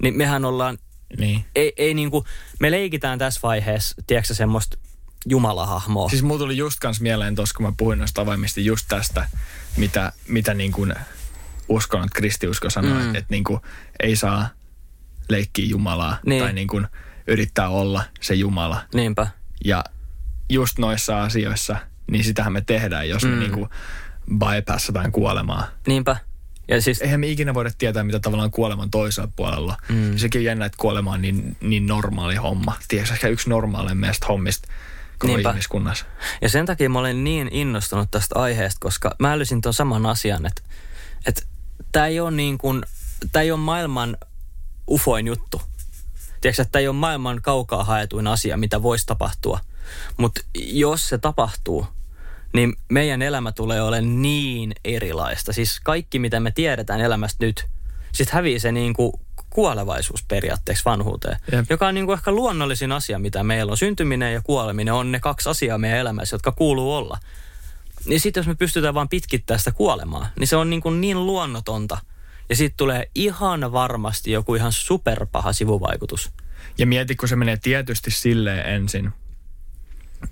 niin mehän ollaan, Niin. ei, ei niin kuin, me leikitään tässä vaiheessa, tiedätkö semmoista jumalahahmoa. Siis mulla tuli just kans mieleen tuossa, kun mä puhuin noista avaimista just tästä, mitä, mitä niin kuin uskonnot, kristiusko sanoo, Mm. että, että niin kuin ei saa leikkiä Jumalaa Niin. tai niin kuin yrittää olla se Jumala. Niinpä. Ja just noissa asioissa, niin sitähän me tehdään, jos Mm. me niin kuin bypassataan kuolemaa. Niinpä. Ja siis, Eihän me ikinä voida tietää, mitä tavallaan kuoleman toisella puolella. Mm. Mm. Sekin on jännä, että kuolema on niin, niin normaali homma. Tiedätkö, ehkä yksi normaalimmista hommista koko Niinpä. Ihmiskunnassa. Ja sen takia mä olen niin innostunut tästä aiheesta, koska mä älysin tuon saman asian, että, että tämä ei ole niin kuin, tämä ei ole maailman ufoin juttu. Tiedätkö, että tämä ei ole maailman kaukaa haetuin asia, mitä voisi tapahtua. Mutta jos se tapahtuu, niin meidän elämä tulee olemaan niin erilaista. Siis kaikki, mitä me tiedetään elämästä nyt, sitten hävii se niin kuin kuolevaisuus periaatteessa vanhuuteen, Jep. joka on niin kuin ehkä luonnollisin asia, mitä meillä on. Syntyminen ja kuoleminen on ne kaksi asiaa meidän elämässä, jotka kuuluu olla. Niin sitten jos me pystytään vaan pitkittämään sitä kuolemaa, niin se on niin, kuin niin luonnotonta. Ja siitä tulee ihan varmasti joku ihan superpaha sivuvaikutus. Ja mieti, kun se menee tietysti silleen ensin,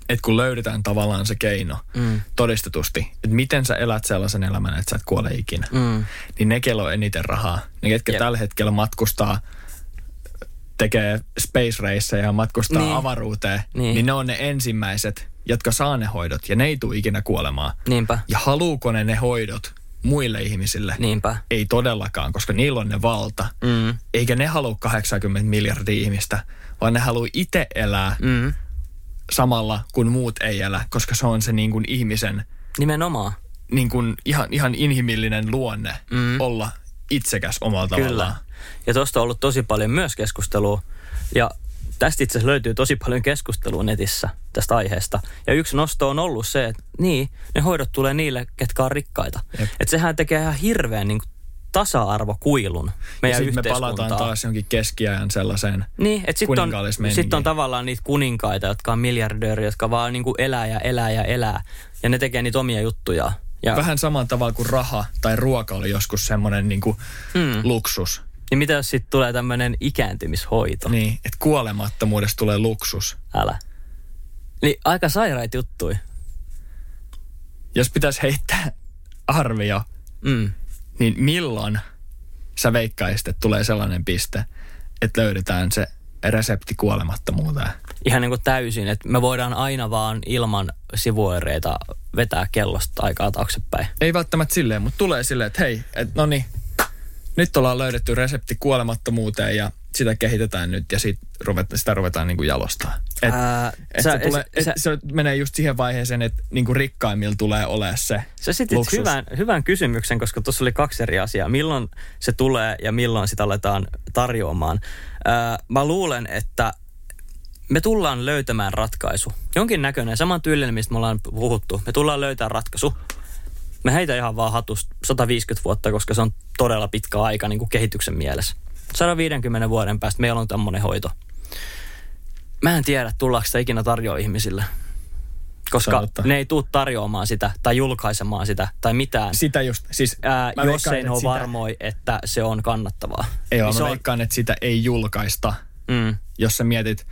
että kun löydetään tavallaan se keino Mm. todistetusti, että miten sä elät sellaisen elämän, että sä et kuole ikinä, Mm. niin ne, kello on eniten rahaa. Ne, ketkä Jep. tällä hetkellä matkustaa, tekee space raceja ja matkustaa Niin. avaruuteen, Niin. niin. niin ne on ne ensimmäiset, jotka saa ne hoidot, ja ne ei tule ikinä kuolemaan. Niinpä, Ja haluuko ne ne hoidot muille ihmisille? niinpä. Ei todellakaan, koska niillä on ne valta. Mm. Eikä ne halua 80 miljardia ihmistä, vaan ne haluaa itse elää Mm. Samalla, kun muut ei elä, koska se on se niin kuin ihmisen Nimenomaan. niin kuin ihan, ihan inhimillinen luonne Mm. olla itsekäs omalla Kyllä. tavallaan. Ja tuosta on ollut tosi paljon myös keskustelua. Ja tästä itse asiassa löytyy tosi paljon keskustelua netissä tästä aiheesta. Ja yksi nosto on ollut se, että niin, ne hoidot tulee niille, ketkä on rikkaita. Että sehän tekee ihan hirveän niin kuin, tasa-arvokuilun Ja meidän sitten me palataan taas jonkin keskiajan sellaiseen. Niin, että sitten on, sit on tavallaan niitä kuninkaita, jotka on miljardööri, jotka vaan niinku elää ja elää ja elää. Ja ne tekee niitä omia juttuja. Ja, Vähän saman tavalla kuin raha tai ruoka oli joskus semmoinen niin kuin Mm. luksus. niin mitä jos sitten tulee tämmöinen ikääntymishoito? Niin, että kuolemattomuudesta tulee luksus. Älä. Niin aika sairaita juttui. Jos pitäisi heittää arvio, Mm. Niin milloin sä veikkaisit, että tulee sellainen piste, että löydetään se resepti kuolemattomuuteen? Ihan niin kuin täysin, että me voidaan aina vaan ilman sivuoireita vetää kellosta aikaa taaksepäin. Ei välttämättä silleen, mutta tulee silleen, että hei, että no niin, nyt ollaan löydetty resepti kuolemattomuuteen ja sitä kehitetään nyt ja sit ruvet, sitä ruvetaan niin kuin jalostaa. Et, Ää, et sä- se, tulee, sä- et se menee just siihen vaiheeseen, että niin kuin rikkaimmilla tulee olemaan se Sä luksus. hyvän, hyvän kysymyksen, koska tuossa oli kaksi eri asiaa. Milloin se tulee ja milloin sitä aletaan tarjoamaan. Ää, mä luulen, että me tullaan löytämään ratkaisu. Jonkin näköinen, saman tyylinen, mistä me ollaan puhuttu. Me tullaan löytämään ratkaisu. Me heitä ihan vaan hatusta 150 vuotta, koska se on todella pitkä aika niin kuin kehityksen mielessä. 150 vuoden päästä meillä on tämmöinen hoito. Mä en tiedä, tullaanko sitä ikinä tarjoa ihmisille. Koska on totta. ne ei tuu tarjoamaan sitä tai julkaisemaan sitä tai mitään, Sitä just, siis ää, jos veikkaan, ei ne ole sitä- varmoi, että se on kannattavaa. Ei ole, Niin mä on- veikkaan, että sitä ei julkaista, Mm, jos sä mietit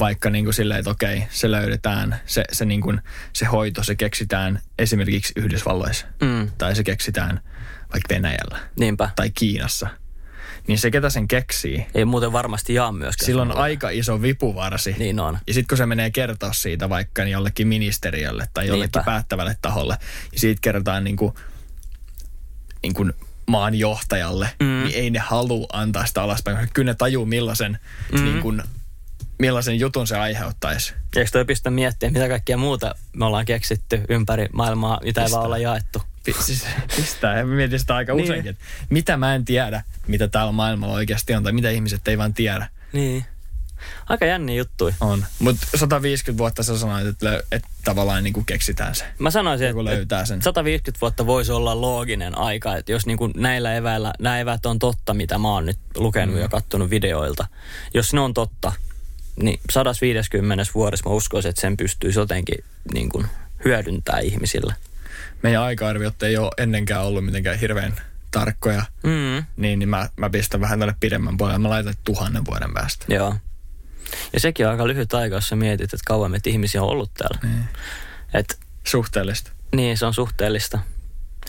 vaikka niin kuin silleen, että okei, se löydetään, se, se, niin kuin, se hoito, se keksitään esimerkiksi Yhdysvalloissa. mm, Tai se keksitään vaikka Venäjällä niinpä. tai Kiinassa. Niin se, ketä sen keksii, Ei muuten varmasti jaa myöskään. sillä on aika iso vipuvarsi. Niin on. Ja sitten kun se menee kertoa siitä vaikka niin jollekin ministeriölle tai jollekin Niinpä. päättävälle taholle, ja siitä kerrotaan niin kuin, niin kuin maan johtajalle, Mm. niin ei ne halua antaa sitä alaspäin. Kyllä ne tajuu millaisen, Mm. niin kuin, millaisen jutun se aiheuttaisi. Eikö toi pistä miettiä, mitä kaikkea muuta me ollaan keksitty ympäri maailmaa, mitä ei vaan olla jaettu. Siis, pistää, ja mietin sitä aika Niin. useinkin, että mitä mä en tiedä, mitä täällä maailmalla oikeasti on, tai mitä ihmiset ei vaan tiedä. Niin. Aika jänni juttui. On. Mutta 150 vuotta sä sanoit, että, lö- että tavallaan niin kuin keksitään se. Mä sanoisin, että, löytää sen. että 150 vuotta voisi olla looginen aika, että jos niin kuin näillä eväillä, nämä eväät on totta, mitä mä oon nyt lukenut mm. ja kattonut videoilta. Jos ne on totta, niin 150 vuodessa mä uskoisin, että sen pystyisi jotenkin niin kuin hyödyntää ihmisille. Meidän aika-arviot ei ole ennenkään ollut mitenkään hirveän tarkkoja, Mm, niin, niin mä, mä pistän vähän tälle pidemmän puolelle. Mä laitan tuhannen vuoden päästä. joo. Ja sekin on aika lyhyt aika, jos sä mietit, että kauan meitä ihmisiä on ollut täällä. Niin. Et, Suhteellista. niin, se on suhteellista.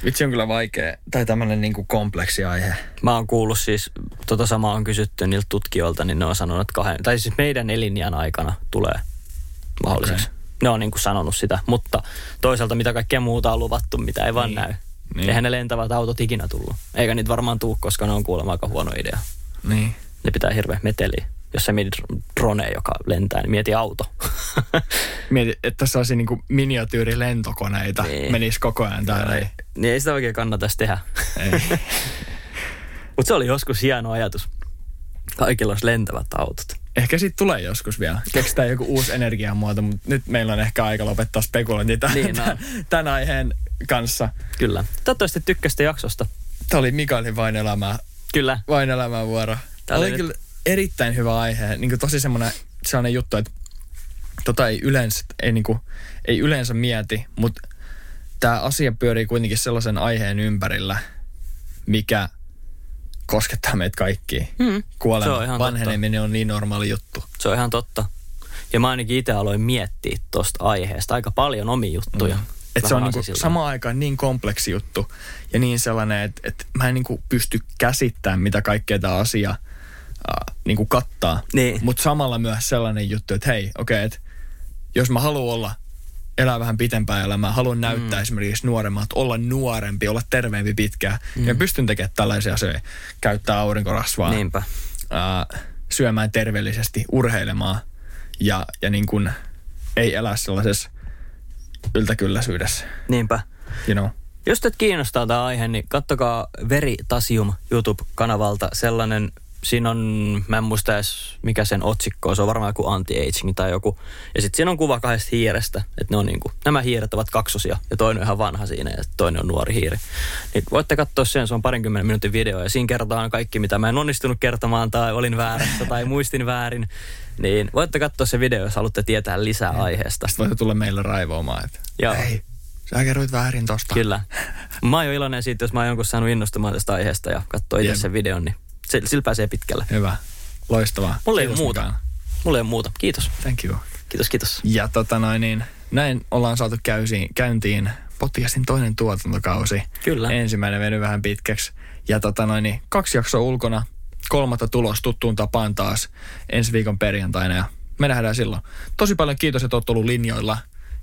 Vitsi on kyllä vaikea, tai tämmöinen niin kuin kompleksi aihe. Mä oon kuullut siis, tota samaa on kysytty niiltä tutkijoilta, niin ne on sanonut, että kahden, tai siis meidän elinjän aikana tulee mahdolliseksi. Okei. Ne on niin kuin sanonut sitä, mutta toisaalta mitä kaikkea muuta on luvattu, mitä ei vaan Niin. näy. Niin. Eihän ne lentävät autot ikinä tullut. Eikä niitä varmaan tuu, koska ne on kuulemma aika huono idea. Niin. Ne pitää hirveä meteliä. Jos sä mietit drone, joka lentää, niin mieti auto. Mieti, että tässä olisi niin kuin miniatyyrilentokoneita. Niin. Menisi koko ajan täällä. Ei. niin ei sitä oikein kannattaisi tehdä. Mutta se oli joskus hieno ajatus. Kaikilla olisi lentävät autot. Ehkä siitä tulee joskus vielä. Keksitään joku uusi energiamuoto, mutta nyt meillä on ehkä aika lopettaa spekulointi tämän, Niin on. tämän aiheen kanssa. Kyllä. Toivottavasti tykkäsitte jaksosta. Tämä oli Mikaelin vain elämää, Kyllä. vain elämää vuoro. Tämä oli oli kyllä erittäin hyvä aihe. Niin tosi semmoinen sellainen juttu, että tota ei yleensä, ei, niin kuin, ei yleensä mieti, mutta tämä asia pyörii kuitenkin sellaisen aiheen ympärillä, mikä koskettaa meitä kaikkia. Mm. On Kuolema, vanheneminen on niin normaali juttu. Se on ihan totta. Ja mä ainakin itse aloin miettiä tosta aiheesta aika paljon omia juttuja. Mm. Et se on niinku samaan aikaan niin kompleksi juttu ja niin sellainen, että et mä en niinku pysty käsittämään, mitä kaikkea tämä asia äh, niinku kattaa. Niin. Mutta samalla myös sellainen juttu, että hei, okei, okay, että jos mä haluan olla, elää vähän pitempää elämää, haluan näyttää mm. esimerkiksi nuoremmat, olla nuorempi, olla terveempi pitkään, mm. mä pystyn tekemään tällaisia asioita, käyttää aurinkorasvaa, Niinpä. äh, syömään terveellisesti, urheilemaan ja, ja niin kuin ei elää sellaisessa yltäkylläisyydessä, Niinpä. you know. Jos teet kiinnostaa tämä aihe, niin kattokaa Veritasium YouTube-kanavalta sellainen siinä on, mä en muista edes mikä sen otsikko on, se on varmaan joku anti-aging tai joku. Ja sitten siinä on kuva kahdesta hiirestä, että ne on niinku, nämä hiiret ovat kaksosia ja toinen on ihan vanha siinä ja toinen on nuori hiiri. Niin voitte katsoa sen, se on parinkymmenen minuutin video ja siinä kerrotaan kaikki, mitä mä en onnistunut kertomaan tai olin väärässä tai muistin väärin. Niin voitte katsoa se video, jos haluatte tietää lisää aiheesta. Sitten voitte tulla meille raivoamaan, että Joo. hei, sä kerroit väärin tosta. Kyllä. Mä oon jo iloinen siitä, jos mä oon jonkun saanut innostumaan tästä aiheesta ja katsoa itse sen videon, niin se- sillä pääsee pitkälle. Hyvä. Loistavaa. Mulla ei ole muuta. Mulla ei ole muuta. Kiitos. Thank you. Kiitos, kiitos. Ja tota noin, niin näin ollaan saatu käysiin, käyntiin podcastin toinen tuotantokausi. Kyllä. Ensimmäinen veny vähän pitkäksi. Ja tota noin, niin kaksi jaksoa ulkona, kolmatta tulos tuttuun tapaan taas ensi viikon perjantaina ja me nähdään silloin. Tosi paljon kiitos, että oot ollut linjoilla.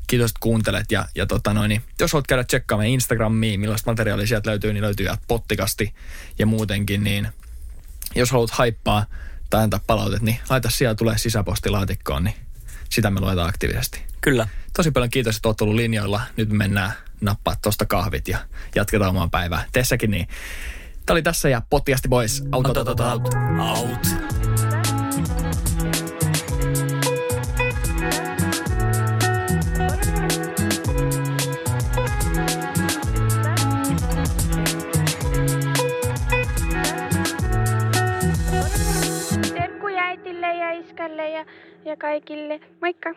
Kiitos, että kuuntelet ja, ja tota noin, niin jos haluat käydä tsekkaamaan Instagramiin, millaista materiaalia sieltä löytyy, niin löytyy pottikasti ja muutenkin, niin jos haluat haippaa tai antaa palautet, niin laita siellä tulee sisäpostilaatikkoon, niin sitä me luetaan aktiivisesti. Kyllä. Tosi paljon kiitos, että oot ollut linjoilla. Nyt me mennään nappaa tosta kahvit ja jatketaan omaa päivää. Teessäkin niin. Tämä oli tässä ja pottiasti boys. Out, out, out, out, out. Out. Iskälle ja, ja kaikille. Moikka!